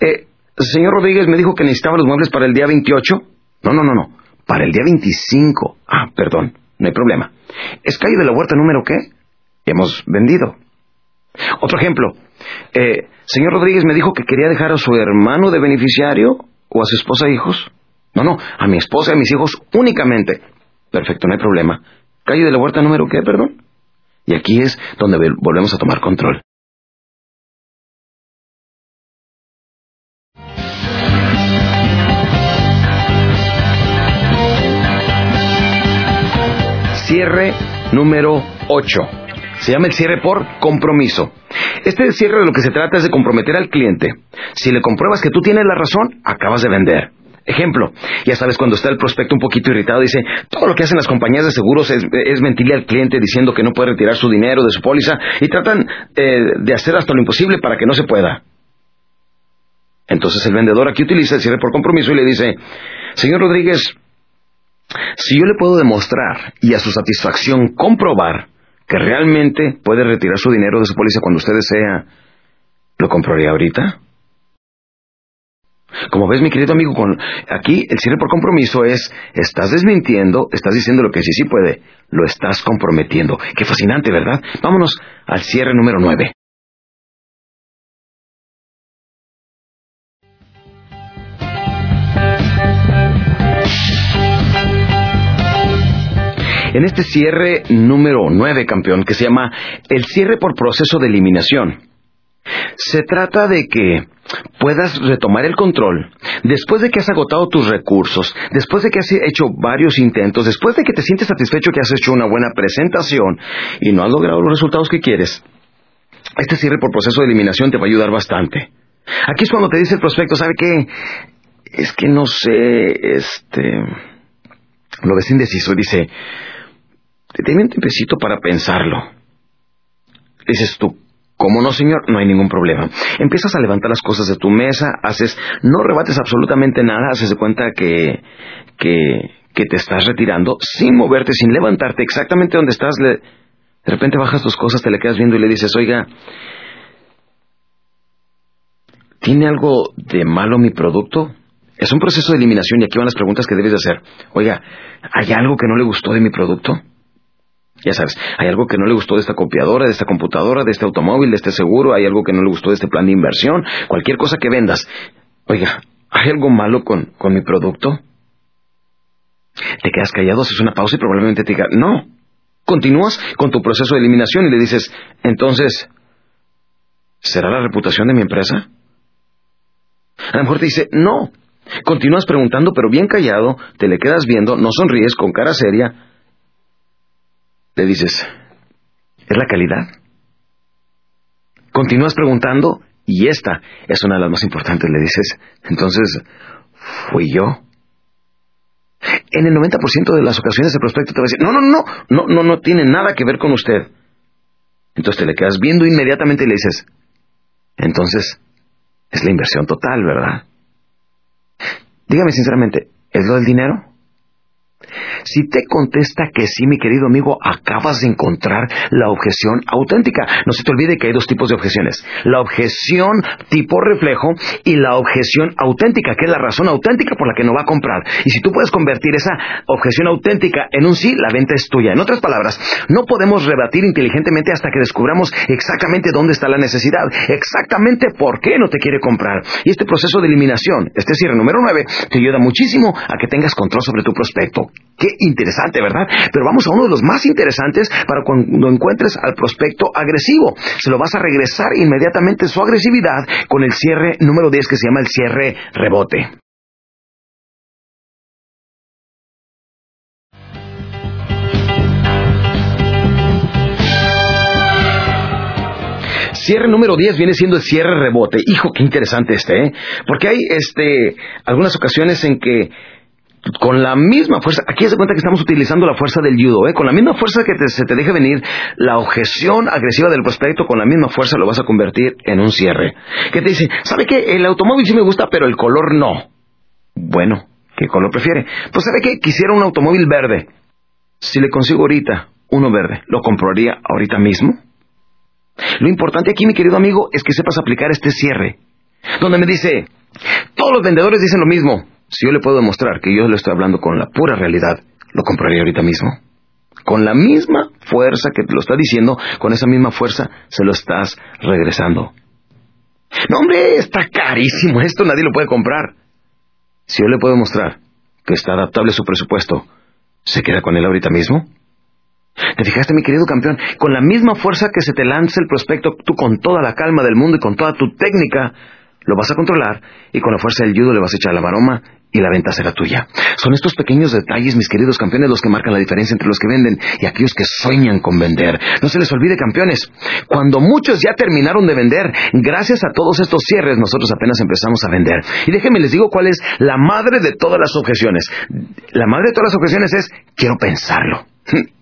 eh, señor Rodríguez me dijo que necesitaba los muebles para el día 28. No, no, no, no. Para el día 25. Ah, perdón, no hay problema. ¿Es calle de la huerta número qué? Hemos vendido. Otro ejemplo. Eh, señor Rodríguez me dijo que quería dejar a su hermano de beneficiario o a su esposa e hijos. No, no, a mi esposa y a mis hijos únicamente. Perfecto, no hay problema. Calle de la huerta número qué, perdón. Y aquí es donde volvemos a tomar control. Cierre número 8. Se llama el cierre por compromiso. Este cierre de lo que se trata es de comprometer al cliente. Si le compruebas que tú tienes la razón, acabas de vender. Ejemplo, ya sabes cuando está el prospecto un poquito irritado, dice, todo lo que hacen las compañías de seguros es, mentirle al cliente diciendo que no puede retirar su dinero de su póliza y tratan eh, de hacer hasta lo imposible para que no se pueda. Entonces el vendedor aquí utiliza el cierre por compromiso y le dice, señor Rodríguez, si yo le puedo demostrar y a su satisfacción comprobar que realmente puede retirar su dinero de su póliza cuando usted desea, ¿lo compraría ahorita? Como ves, mi querido amigo, con, aquí el cierre por compromiso es, estás desmintiendo, estás diciendo lo que sí sí puede, lo estás comprometiendo. Qué fascinante, ¿verdad? Vámonos al cierre número nueve. En este cierre número 9, campeón, que se llama el cierre por proceso de eliminación. Se trata de que puedas retomar el control después de que has agotado tus recursos, después de que has hecho varios intentos, después de que te sientes satisfecho que has hecho una buena presentación y no has logrado los resultados que quieres. Este cierre por proceso de eliminación te va a ayudar bastante. Aquí es cuando te dice el prospecto, ¿sabe qué? Es que no sé, este... Lo ves indeciso, dice, Deme un tiempecito para pensarlo. Dices tú, ¿cómo no, señor? No hay ningún problema. Empiezas a levantar las cosas de tu mesa, haces, no rebates absolutamente nada, haces de cuenta que, que, que te estás retirando sin moverte, sin levantarte exactamente donde estás. de repente bajas tus cosas, te le quedas viendo y le dices, oiga, ¿tiene algo de malo mi producto? Es un proceso de eliminación y aquí van las preguntas que debes de hacer. Oiga, ¿hay algo que no le gustó de mi producto? Ya sabes, hay algo que no le gustó de esta copiadora, de esta computadora, de este automóvil, de este seguro, hay algo que no le gustó de este plan de inversión, cualquier cosa que vendas. Oiga, ¿hay algo malo con, con mi producto? Te quedas callado, haces una pausa y probablemente te diga, no, Continúas con tu proceso de eliminación y le dices, entonces, ¿será la reputación de mi empresa? A lo mejor te dice, no. Continúas preguntando, pero bien callado, te le quedas viendo, no sonríes, con cara seria. Le dices, ¿es la calidad? Continúas preguntando, y esta es una de las más importantes, le dices, entonces, ¿fui yo? En el 90% de las ocasiones el prospecto te va a decir, no, no, no, no, no, no tiene nada que ver con usted. Entonces te le quedas viendo inmediatamente y le dices, entonces, es la inversión total, ¿verdad? Dígame sinceramente, ¿es lo del dinero? Si te contesta que sí, mi querido amigo, acabas de encontrar la objeción auténtica. No se te olvide que hay dos tipos de objeciones. La objeción tipo reflejo y la objeción auténtica, que es la razón auténtica por la que no va a comprar. Y si tú puedes convertir esa objeción auténtica en un sí, la venta es tuya. En otras palabras, no podemos rebatir inteligentemente hasta que descubramos exactamente dónde está la necesidad, exactamente por qué no te quiere comprar. Y este proceso de eliminación, este cierre número 9, te ayuda muchísimo a que tengas control sobre tu prospecto. Qué interesante, ¿verdad? Pero vamos a uno de los más interesantes para cuando encuentres al prospecto agresivo. Se lo vas a regresar inmediatamente su agresividad con el cierre número 10 que se llama el cierre rebote. Cierre número 10 viene siendo el cierre rebote. Hijo, qué interesante este, ¿eh? Porque hay este, algunas ocasiones en que con la misma fuerza, aquí se cuenta que estamos utilizando la fuerza del judo, ¿eh? con la misma fuerza que se te deje venir la objeción agresiva del prospecto, con la misma fuerza lo vas a convertir en un cierre. Que te dice, ¿sabe qué? El automóvil sí me gusta, pero el color no. Bueno, ¿qué color prefiere? Pues ¿sabe qué? Quisiera un automóvil verde. Si le consigo ahorita uno verde, ¿lo compraría ahorita mismo? Lo importante aquí, mi querido amigo, es que sepas aplicar este cierre. Donde me dice, todos los vendedores dicen lo mismo. Si yo le puedo demostrar que yo le estoy hablando con la pura realidad, lo compraría ahorita mismo. Con la misma fuerza que te lo está diciendo, con esa misma fuerza se lo estás regresando. No, hombre, está carísimo esto, nadie lo puede comprar. Si yo le puedo mostrar que está adaptable a su presupuesto, ¿se queda con él ahorita mismo? ¿Te fijaste, mi querido campeón? Con la misma fuerza que se te lanza el prospecto, tú con toda la calma del mundo y con toda tu técnica, lo vas a controlar y con la fuerza del judo le vas a echar la maroma y la venta será tuya. Son estos pequeños detalles, mis queridos campeones, los que marcan la diferencia entre los que venden y aquellos que sueñan con vender. No se les olvide, campeones, cuando muchos ya terminaron de vender, gracias a todos estos cierres, nosotros apenas empezamos a vender. Y déjenme les digo cuál es la madre de todas las objeciones. La madre de todas las objeciones es, quiero pensarlo.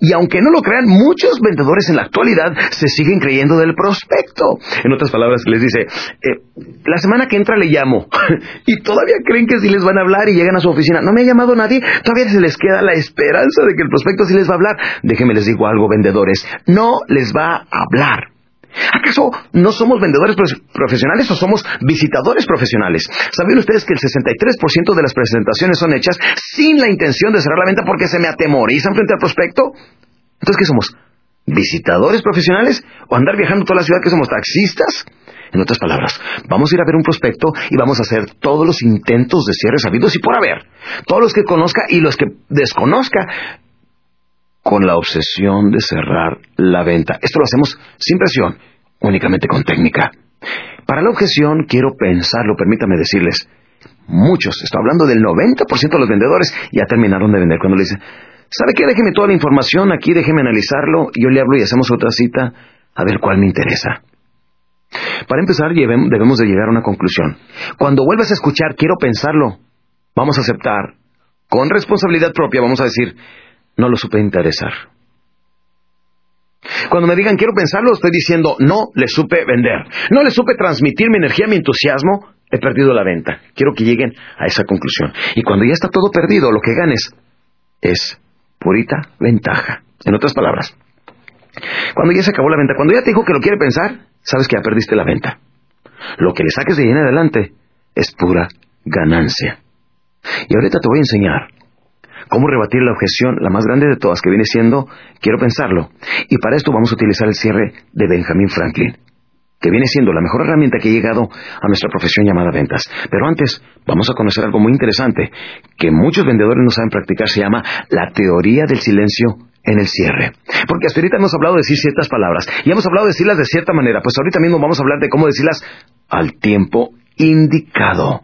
Y aunque no lo crean, muchos vendedores en la actualidad se siguen creyendo del prospecto. En otras palabras, les dice, eh, la semana que entra le llamo. y todavía creen que si les van a hablar y llegan a su oficina. No me ha llamado nadie. Todavía se les queda la esperanza de que el prospecto sí les va a hablar. Déjenme les digo algo, vendedores. No les va a hablar. ¿Acaso no somos vendedores profesionales o somos visitadores profesionales? ¿Saben ustedes que el 63% de las presentaciones son hechas sin la intención de cerrar la venta porque se me atemorizan frente al prospecto? Entonces, ¿qué somos? ¿Visitadores profesionales? ¿O andar viajando toda la ciudad que somos taxistas? En otras palabras, vamos a ir a ver un prospecto y vamos a hacer todos los intentos de cierre sabidos y por haber. Todos los que conozca y los que desconozca con la obsesión de cerrar la venta. Esto lo hacemos sin presión, únicamente con técnica. Para la objeción quiero pensarlo, permítame decirles, muchos, estoy hablando del 90% de los vendedores, ya terminaron de vender cuando le dicen, ¿sabe qué? Déjeme toda la información aquí, déjeme analizarlo, yo le hablo y hacemos otra cita, a ver cuál me interesa. Para empezar, debemos de llegar a una conclusión. Cuando vuelvas a escuchar, quiero pensarlo, vamos a aceptar, con responsabilidad propia, vamos a decir, no lo supe interesar. Cuando me digan quiero pensarlo, estoy diciendo no le supe vender. No le supe transmitir mi energía, mi entusiasmo, he perdido la venta. Quiero que lleguen a esa conclusión. Y cuando ya está todo perdido, lo que ganes es purita ventaja. En otras palabras, cuando ya se acabó la venta, cuando ya te dijo que lo quiere pensar, sabes que ya perdiste la venta. Lo que le saques de ahí en adelante es pura ganancia. Y ahorita te voy a enseñar cómo rebatir la objeción, la más grande de todas, que viene siendo, quiero pensarlo. Y para esto vamos a utilizar el cierre de Benjamin Franklin, que viene siendo la mejor herramienta que ha llegado a nuestra profesión llamada ventas. Pero antes, vamos a conocer algo muy interesante, que muchos vendedores no saben practicar, se llama la teoría del silencio en el cierre. Porque hasta ahorita hemos hablado de decir ciertas palabras y hemos hablado de decirlas de cierta manera. Pues ahorita mismo vamos a hablar de cómo decirlas al tiempo indicado.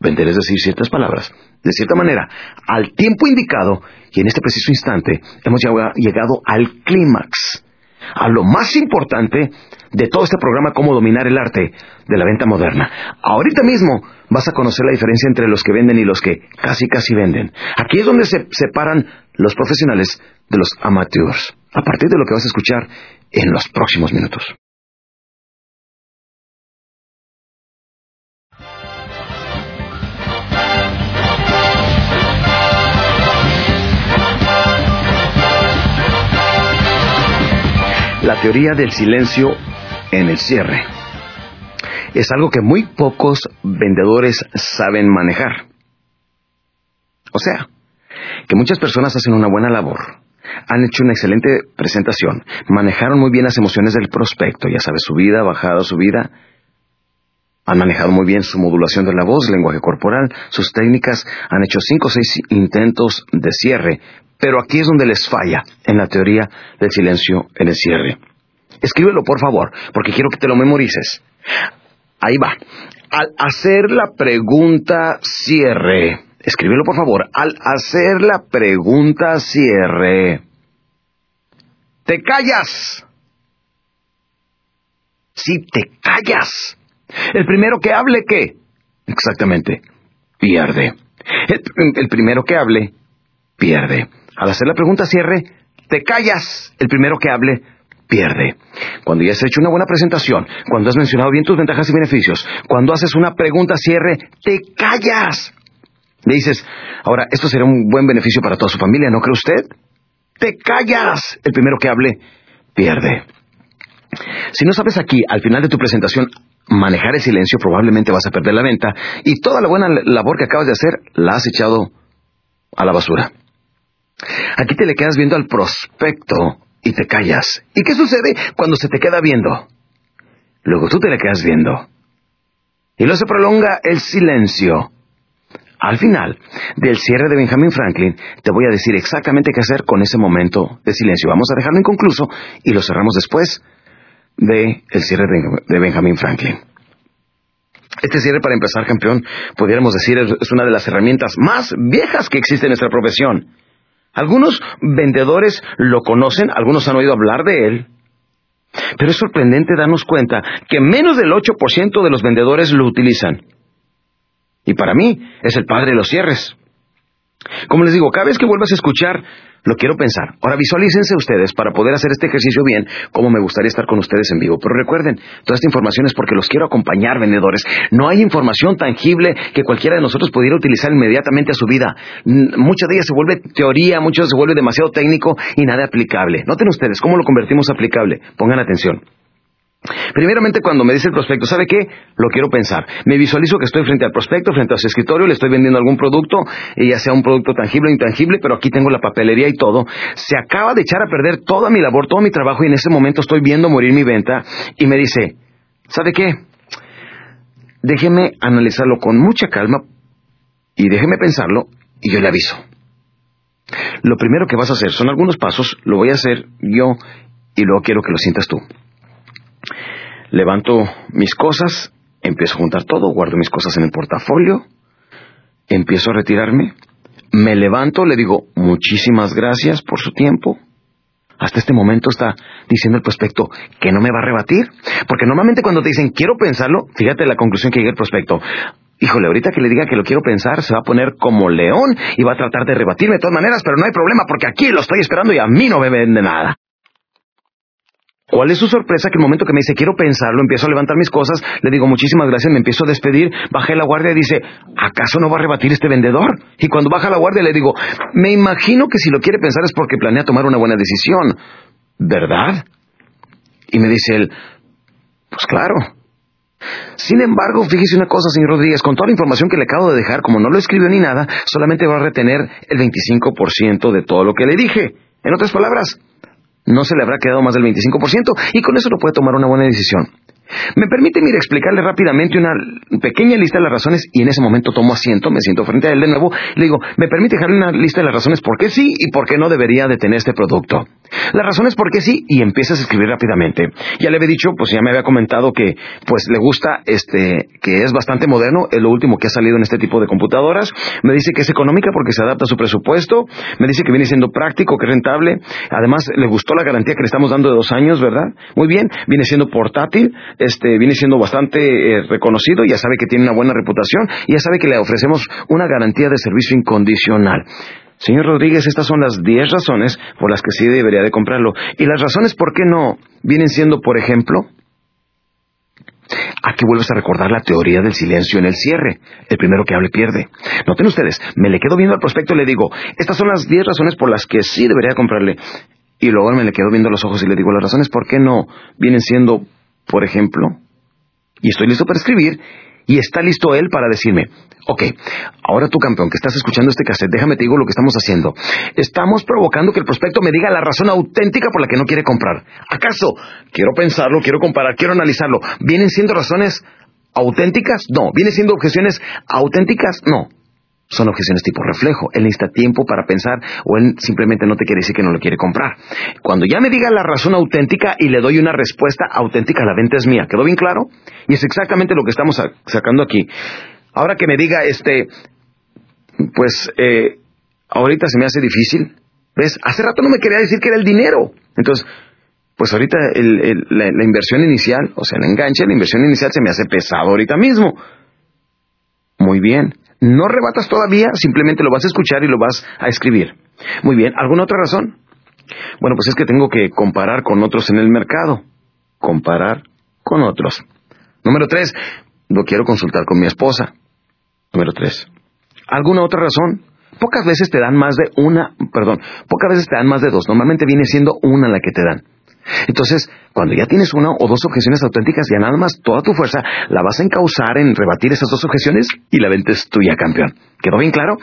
Vender es decir ciertas palabras de cierta manera al tiempo indicado y en este preciso instante hemos llegado al clímax, a lo más importante de todo este programa, cómo dominar el arte de la venta moderna. Ahorita mismo vas a conocer la diferencia entre los que venden y los que casi casi venden. Aquí es donde se separan los profesionales de los amateurs, a partir de lo que vas a escuchar en los próximos minutos. La teoría del silencio en el cierre es algo que muy pocos vendedores saben manejar. O sea, que muchas personas hacen una buena labor, han hecho una excelente presentación, manejaron muy bien las emociones del prospecto, ya sabes, su vida, bajada, su vida, han manejado muy bien su modulación de la voz, lenguaje corporal, sus técnicas, han hecho cinco o seis intentos de cierre, pero aquí es donde les falla en la teoría del silencio en el cierre. Escríbelo, por favor, porque quiero que te lo memorices. Ahí va. Al hacer la pregunta cierre, escríbelo por favor, al hacer la pregunta cierre, te callas. Si te callas. El primero que hable, ¿qué? Exactamente, pierde. El, primero que hable, pierde. Al hacer la pregunta cierre, te callas. El primero que hable, pierde. Cuando ya has hecho una buena presentación, cuando has mencionado bien tus ventajas y beneficios, cuando haces una pregunta cierre, te callas. Le dices, ahora, esto será un buen beneficio para toda su familia, ¿no cree usted? Te callas. El primero que hable, pierde. Si no sabes aquí, al final de tu presentación, manejar el silencio, probablemente vas a perder la venta y toda la buena labor que acabas de hacer la has echado a la basura. Aquí te le quedas viendo al prospecto y te callas. ¿Y qué sucede cuando se te queda viendo? Luego tú te le quedas viendo. Y luego se prolonga el silencio. Al final del cierre de Benjamin Franklin, te voy a decir exactamente qué hacer con ese momento de silencio. Vamos a dejarlo inconcluso y lo cerramos después del el cierre de Benjamin Franklin. Este cierre, para empezar, campeón, pudiéramos decir, es una de las herramientas más viejas que existe en nuestra profesión. Algunos vendedores lo conocen, algunos han oído hablar de él, pero es sorprendente darnos cuenta que menos del 8% de los vendedores lo utilizan. Y para mí es el padre de los cierres. Como les digo, cada vez que vuelvas a escuchar lo quiero pensar. Ahora visualícense ustedes para poder hacer este ejercicio bien, como me gustaría estar con ustedes en vivo. Pero recuerden, toda esta información es porque los quiero acompañar, vendedores. No hay información tangible que cualquiera de nosotros pudiera utilizar inmediatamente a su vida. Mucha de ella se vuelve teoría, mucho se vuelve demasiado técnico y nada aplicable. Noten ustedes cómo lo convertimos aplicable. Pongan atención. Primeramente, cuando me dice el prospecto, ¿sabe qué? Lo quiero pensar. Me visualizo que estoy frente al prospecto, frente a su escritorio, le estoy vendiendo algún producto, ya sea un producto tangible o intangible, pero aquí tengo la papelería y todo. Se acaba de echar a perder toda mi labor, todo mi trabajo, y en ese momento estoy viendo morir mi venta, y me dice, ¿sabe qué? Déjeme analizarlo con mucha calma, y déjeme pensarlo, y yo le aviso. Lo primero que vas a hacer son algunos pasos, lo voy a hacer yo, y luego quiero que lo sientas tú. Levanto mis cosas, empiezo a juntar todo, guardo mis cosas en el portafolio, empiezo a retirarme, me levanto, le digo muchísimas gracias por su tiempo. Hasta este momento está diciendo el prospecto que no me va a rebatir. Porque normalmente cuando te dicen quiero pensarlo, fíjate la conclusión que llega el prospecto. Híjole, ahorita que le diga que lo quiero pensar, se va a poner como león y va a tratar de rebatirme de todas maneras, pero no hay problema porque aquí lo estoy esperando y a mí no me vende nada. ¿Cuál es su sorpresa? Que el momento que me dice, quiero pensarlo, empiezo a levantar mis cosas, le digo, muchísimas gracias, me empiezo a despedir, bajé la guardia y dice, ¿acaso no va a rebatir este vendedor? Y cuando baja la guardia le digo, me imagino que si lo quiere pensar es porque planea tomar una buena decisión, ¿verdad? Y me dice él, pues claro. Sin embargo, fíjese una cosa, señor Rodríguez, con toda la información que le acabo de dejar, como no lo escribió ni nada, solamente va a retener el 25% de todo lo que le dije. En otras palabras, no se le habrá quedado más del 25% y con eso no puede tomar una buena decisión. Me permite, mire, explicarle rápidamente una pequeña lista de las razones y en ese momento tomo asiento, me siento frente a él de nuevo, le digo, me permite dejarle una lista de las razones por qué sí y por qué no debería de tener este producto. Las razones por qué sí y empiezas a escribir rápidamente. Ya le había dicho, pues ya me había comentado que pues le gusta este que es bastante moderno, es lo último que ha salido en este tipo de computadoras. Me dice que es económica porque se adapta a su presupuesto, me dice que viene siendo práctico, que es rentable. Además, le gustó la garantía que le estamos dando de dos años, ¿verdad? Muy bien, viene siendo portátil, este, viene siendo bastante eh, reconocido, ya sabe que tiene una buena reputación, ya sabe que le ofrecemos una garantía de servicio incondicional. Señor Rodríguez, estas son las 10 razones por las que sí debería de comprarlo. Y las razones por qué no vienen siendo, por ejemplo, Aquí vuelves a recordar la teoría del silencio en el cierre. El primero que hable pierde. Noten ustedes, me le quedo viendo al prospecto y le digo, estas son las 10 razones por las que sí debería comprarle. Y luego me le quedo viendo los ojos y le digo, las razones por qué no vienen siendo, por ejemplo, y estoy listo para escribir, y está listo él para decirme, ok, ahora tú campeón que estás escuchando este cassette, déjame te digo lo que estamos haciendo. Estamos provocando que el prospecto me diga la razón auténtica por la que no quiere comprar. ¿Acaso quiero pensarlo, quiero comparar, quiero analizarlo? ¿Vienen siendo razones auténticas? No. ¿Vienen siendo objeciones auténticas? No son objeciones tipo reflejo. Él necesita tiempo para pensar o él simplemente no te quiere decir que no lo quiere comprar. Cuando ya me diga la razón auténtica y le doy una respuesta auténtica, la venta es mía. ¿Quedó bien claro? Y es exactamente lo que estamos sacando aquí. Ahora que me diga, este, pues, eh, ahorita se me hace difícil. ¿Ves? Hace rato no me quería decir que era el dinero. Entonces, pues ahorita la, la inversión inicial, o sea, el enganche, la inversión inicial se me hace pesado ahorita mismo. Muy bien. No rebatas todavía, simplemente lo vas a escuchar y lo vas a escribir. Muy bien, ¿alguna otra razón? Bueno, pues es que tengo que comparar con otros en el mercado. Comparar con otros. Número tres, lo quiero consultar con mi esposa. Número tres. ¿Alguna otra razón? Pocas veces te dan más de una, perdón, pocas veces te dan más de dos. Normalmente viene siendo una la que te dan. Entonces, cuando ya tienes una o dos objeciones auténticas, ya nada más toda tu fuerza la vas a encauzar en rebatir esas dos objeciones y la venta es tuya, campeón. ¿Quedó bien claro?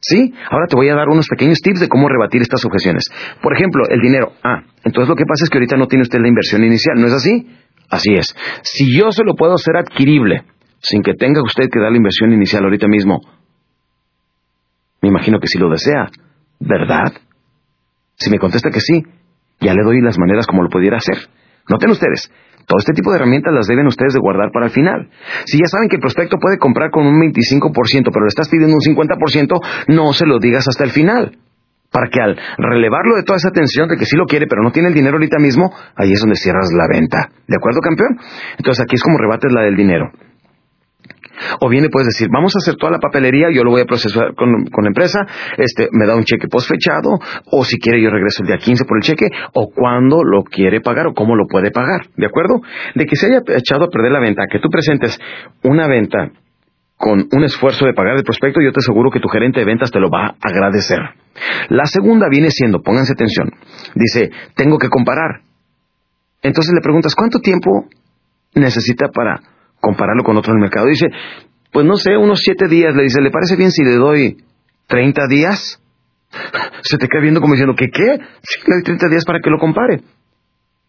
Sí, ahora te voy a dar unos pequeños tips de cómo rebatir estas objeciones. Por ejemplo, el dinero. Ah, entonces lo que pasa es que ahorita no tiene usted la inversión inicial, ¿no es así? Así es. Si yo se lo puedo hacer adquirible sin que tenga usted que dar la inversión inicial ahorita mismo, me imagino que sí lo desea, ¿verdad? Si me contesta que sí, ya le doy las maneras como lo pudiera hacer. Noten ustedes, todo este tipo de herramientas las deben ustedes de guardar para el final. Si ya saben que el prospecto puede comprar con un 25%, pero le estás pidiendo un 50%, no se lo digas hasta el final. Para que al relevarlo de toda esa tensión de que sí lo quiere, pero no tiene el dinero ahorita mismo, ahí es donde cierras la venta. ¿De acuerdo, campeón? Entonces aquí es como rebates la del dinero. O bien le puedes decir, vamos a hacer toda la papelería, yo lo voy a procesar con, la empresa, este, me da un cheque postfechado, o si quiere yo regreso el día 15 por el cheque, o cuándo lo quiere pagar, o cómo lo puede pagar, ¿de acuerdo? De que se haya echado a perder la venta, que tú presentes una venta con un esfuerzo de pagar el prospecto, yo te aseguro que tu gerente de ventas te lo va a agradecer. La segunda viene siendo, pónganse atención, dice, tengo que comparar. Entonces le preguntas, ¿cuánto tiempo necesita para compararlo con otro en el mercado. Dice, pues no sé, unos siete días. Le dice, ¿le parece bien si le doy 30 días? Se te queda viendo como diciendo, ¿qué qué? Sí, le doy 30 días para que lo compare.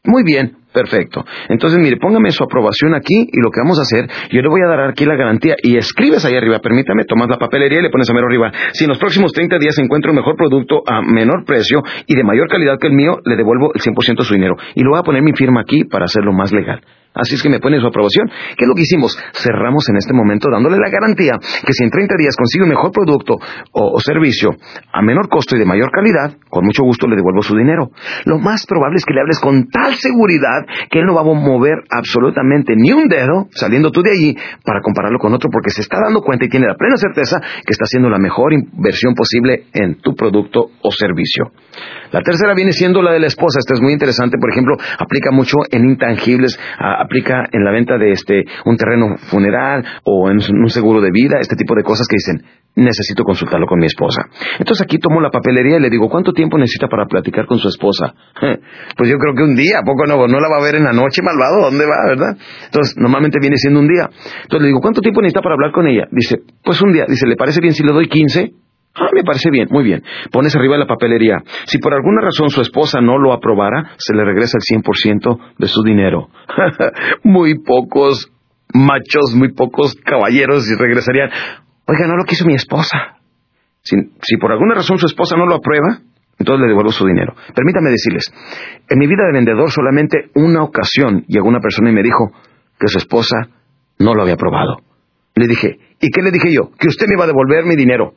Muy bien, perfecto. Entonces, mire, póngame su aprobación aquí y lo que vamos a hacer, yo le voy a dar aquí la garantía y escribes ahí arriba, permítame, tomas la papelería y le pones a mero arriba. Si en los próximos 30 días encuentro un mejor producto a menor precio y de mayor calidad que el mío, le devuelvo el 100% de su dinero. Y lo voy a poner mi firma aquí para hacerlo más legal. Así es que me pone su aprobación. ¿Qué es lo que hicimos? Cerramos en este momento dándole la garantía que si en 30 días consigue un mejor producto o, servicio a menor costo y de mayor calidad, con mucho gusto le devuelvo su dinero. Lo más probable es que le hables con tal seguridad que él no va a mover absolutamente ni un dedo saliendo tú de allí para compararlo con otro porque se está dando cuenta y tiene la plena certeza que está haciendo la mejor inversión posible en tu producto o servicio. La tercera viene siendo la de la esposa. Esta es muy interesante. Por ejemplo, aplica mucho en intangibles, aplica en la venta de este un terreno funeral o en un seguro de vida, este tipo de cosas que dicen, necesito consultarlo con mi esposa. Entonces aquí tomo la papelería y le digo, ¿cuánto tiempo necesita para platicar con su esposa? Pues yo creo que un día, ¿a poco no? No la va a ver en la noche, malvado? ¿Dónde va, verdad? Entonces, normalmente viene siendo un día. Entonces le digo, ¿cuánto tiempo necesita para hablar con ella? Dice, pues un día. Dice, ¿le parece bien si le doy 15? Ah, me parece bien, muy bien. Pones arriba la papelería. Si por alguna razón su esposa no lo aprobara, se le regresa el 100% de su dinero. muy pocos machos, muy pocos caballeros y regresarían. Oiga, no lo quiso mi esposa. Si, si por alguna razón su esposa no lo aprueba, entonces le devuelvo su dinero. Permítame decirles, en mi vida de vendedor solamente una ocasión llegó una persona y me dijo que su esposa no lo había aprobado. Le dije, ¿y qué le dije yo? Que usted me iba a devolver mi dinero.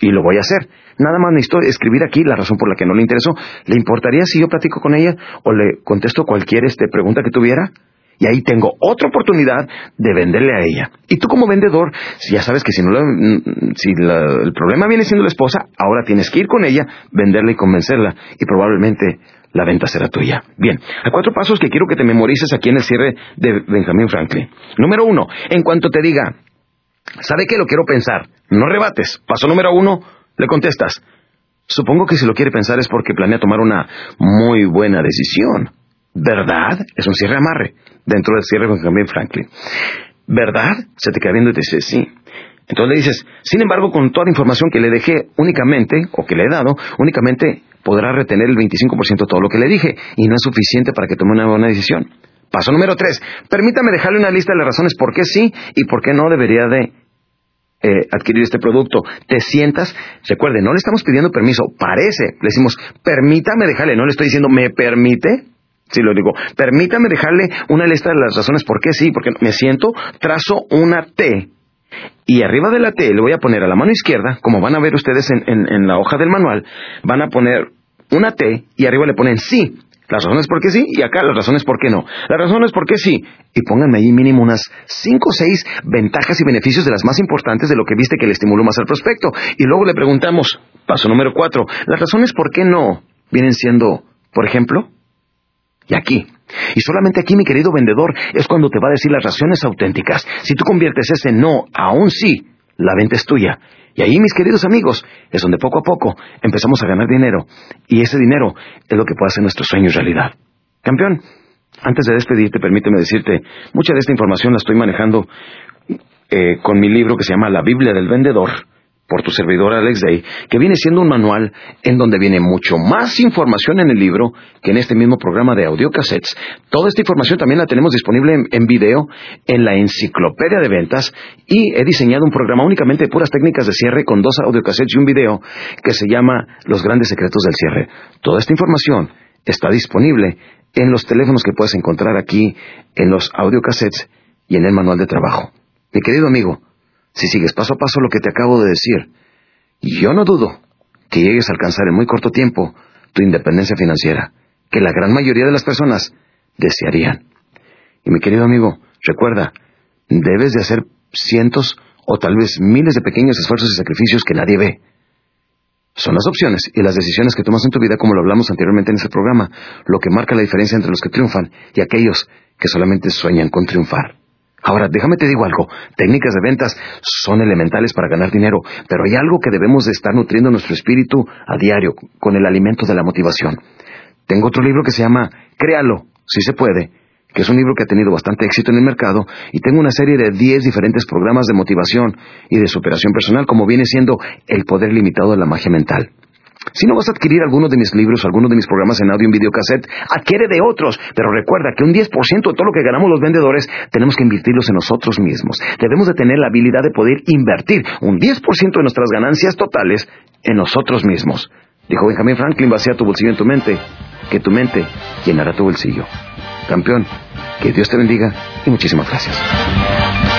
Y lo voy a hacer. Nada más necesito escribir aquí la razón por la que no le interesó. ¿Le importaría si yo platico con ella o le contesto cualquier este, pregunta que tuviera? Y ahí tengo otra oportunidad de venderle a ella. Y tú como vendedor, ya sabes que si, no mm, si el problema viene siendo la esposa, ahora tienes que ir con ella, venderla y convencerla. Y probablemente la venta será tuya. Bien, hay cuatro pasos que quiero que te memorices aquí en el cierre de Benjamin Franklin. Número uno, en cuanto te diga, ¿sabe qué lo quiero pensar? No rebates. Paso número uno, le contestas. Supongo que si lo quiere pensar es porque planea tomar una muy buena decisión. ¿Verdad? Es un cierre amarre dentro del cierre Benjamin Franklin. ¿Verdad? Se te queda viendo y te dice sí. Entonces le dices, sin embargo, con toda la información que le dejé únicamente, o que le he dado, únicamente podrá retener el 25% de todo lo que le dije, y no es suficiente para que tome una buena decisión. Paso número tres, permítame dejarle una lista de las razones por qué sí y por qué no debería de eh, adquirir este producto. Te sientas, recuerde, no le estamos pidiendo permiso, parece, le decimos, permítame dejarle, no le estoy diciendo, ¿me permite? Sí, lo digo, permítame dejarle una lista de las razones por qué sí, porque me siento, trazo una T y arriba de la T le voy a poner a la mano izquierda, como van a ver ustedes en, la hoja del manual, van a poner una T y arriba le ponen sí. Las razones por qué sí y acá las razones por qué no. Las razones por qué sí. Y pónganme ahí mínimo unas cinco o seis ventajas y beneficios de las más importantes de lo que viste que le estimuló más al prospecto. Y luego le preguntamos, paso número cuatro, las razones por qué no vienen siendo, por ejemplo, y aquí. Y solamente aquí, mi querido vendedor, es cuando te va a decir las razones auténticas. Si tú conviertes ese no a un sí, la venta es tuya. Y ahí, mis queridos amigos, es donde poco a poco empezamos a ganar dinero. Y ese dinero es lo que puede hacer nuestros sueños realidad. Campeón, antes de despedirte, permíteme decirte, mucha de esta información la estoy manejando eh, con mi libro que se llama La Biblia del Vendedor por tu servidor Alex Day, que viene siendo un manual en donde viene mucho más información en el libro que en este mismo programa de audiocassettes. Toda esta información también la tenemos disponible en, video en la enciclopedia de ventas y he diseñado un programa únicamente de puras técnicas de cierre con dos audiocassettes y un video que se llama Los grandes secretos del cierre. Toda esta información está disponible en los teléfonos que puedes encontrar aquí en los audiocassettes y en el manual de trabajo. Mi querido amigo, si sigues paso a paso lo que te acabo de decir. Yo no dudo que llegues a alcanzar en muy corto tiempo tu independencia financiera, que la gran mayoría de las personas desearían. Y mi querido amigo, recuerda, debes de hacer cientos o tal vez miles de pequeños esfuerzos y sacrificios que nadie ve. Son las opciones y las decisiones que tomas en tu vida, como lo hablamos anteriormente en este programa, lo que marca la diferencia entre los que triunfan y aquellos que solamente sueñan con triunfar. Ahora, déjame te digo algo, técnicas de ventas son elementales para ganar dinero, pero hay algo que debemos de estar nutriendo nuestro espíritu a diario con el alimento de la motivación. Tengo otro libro que se llama Créalo, si se puede, que es un libro que ha tenido bastante éxito en el mercado, y tengo una serie de 10 diferentes programas de motivación y de superación personal, como viene siendo el poder limitado de la magia mental. Si no vas a adquirir alguno de mis libros alguno de mis programas en audio y video cassette, adquiere de otros. Pero recuerda que un 10% de todo lo que ganamos los vendedores tenemos que invertirlos en nosotros mismos. Debemos de tener la habilidad de poder invertir un 10% de nuestras ganancias totales en nosotros mismos. Dijo Benjamin Franklin, vacía tu bolsillo en tu mente, que tu mente llenará tu bolsillo. Campeón, que Dios te bendiga y muchísimas gracias.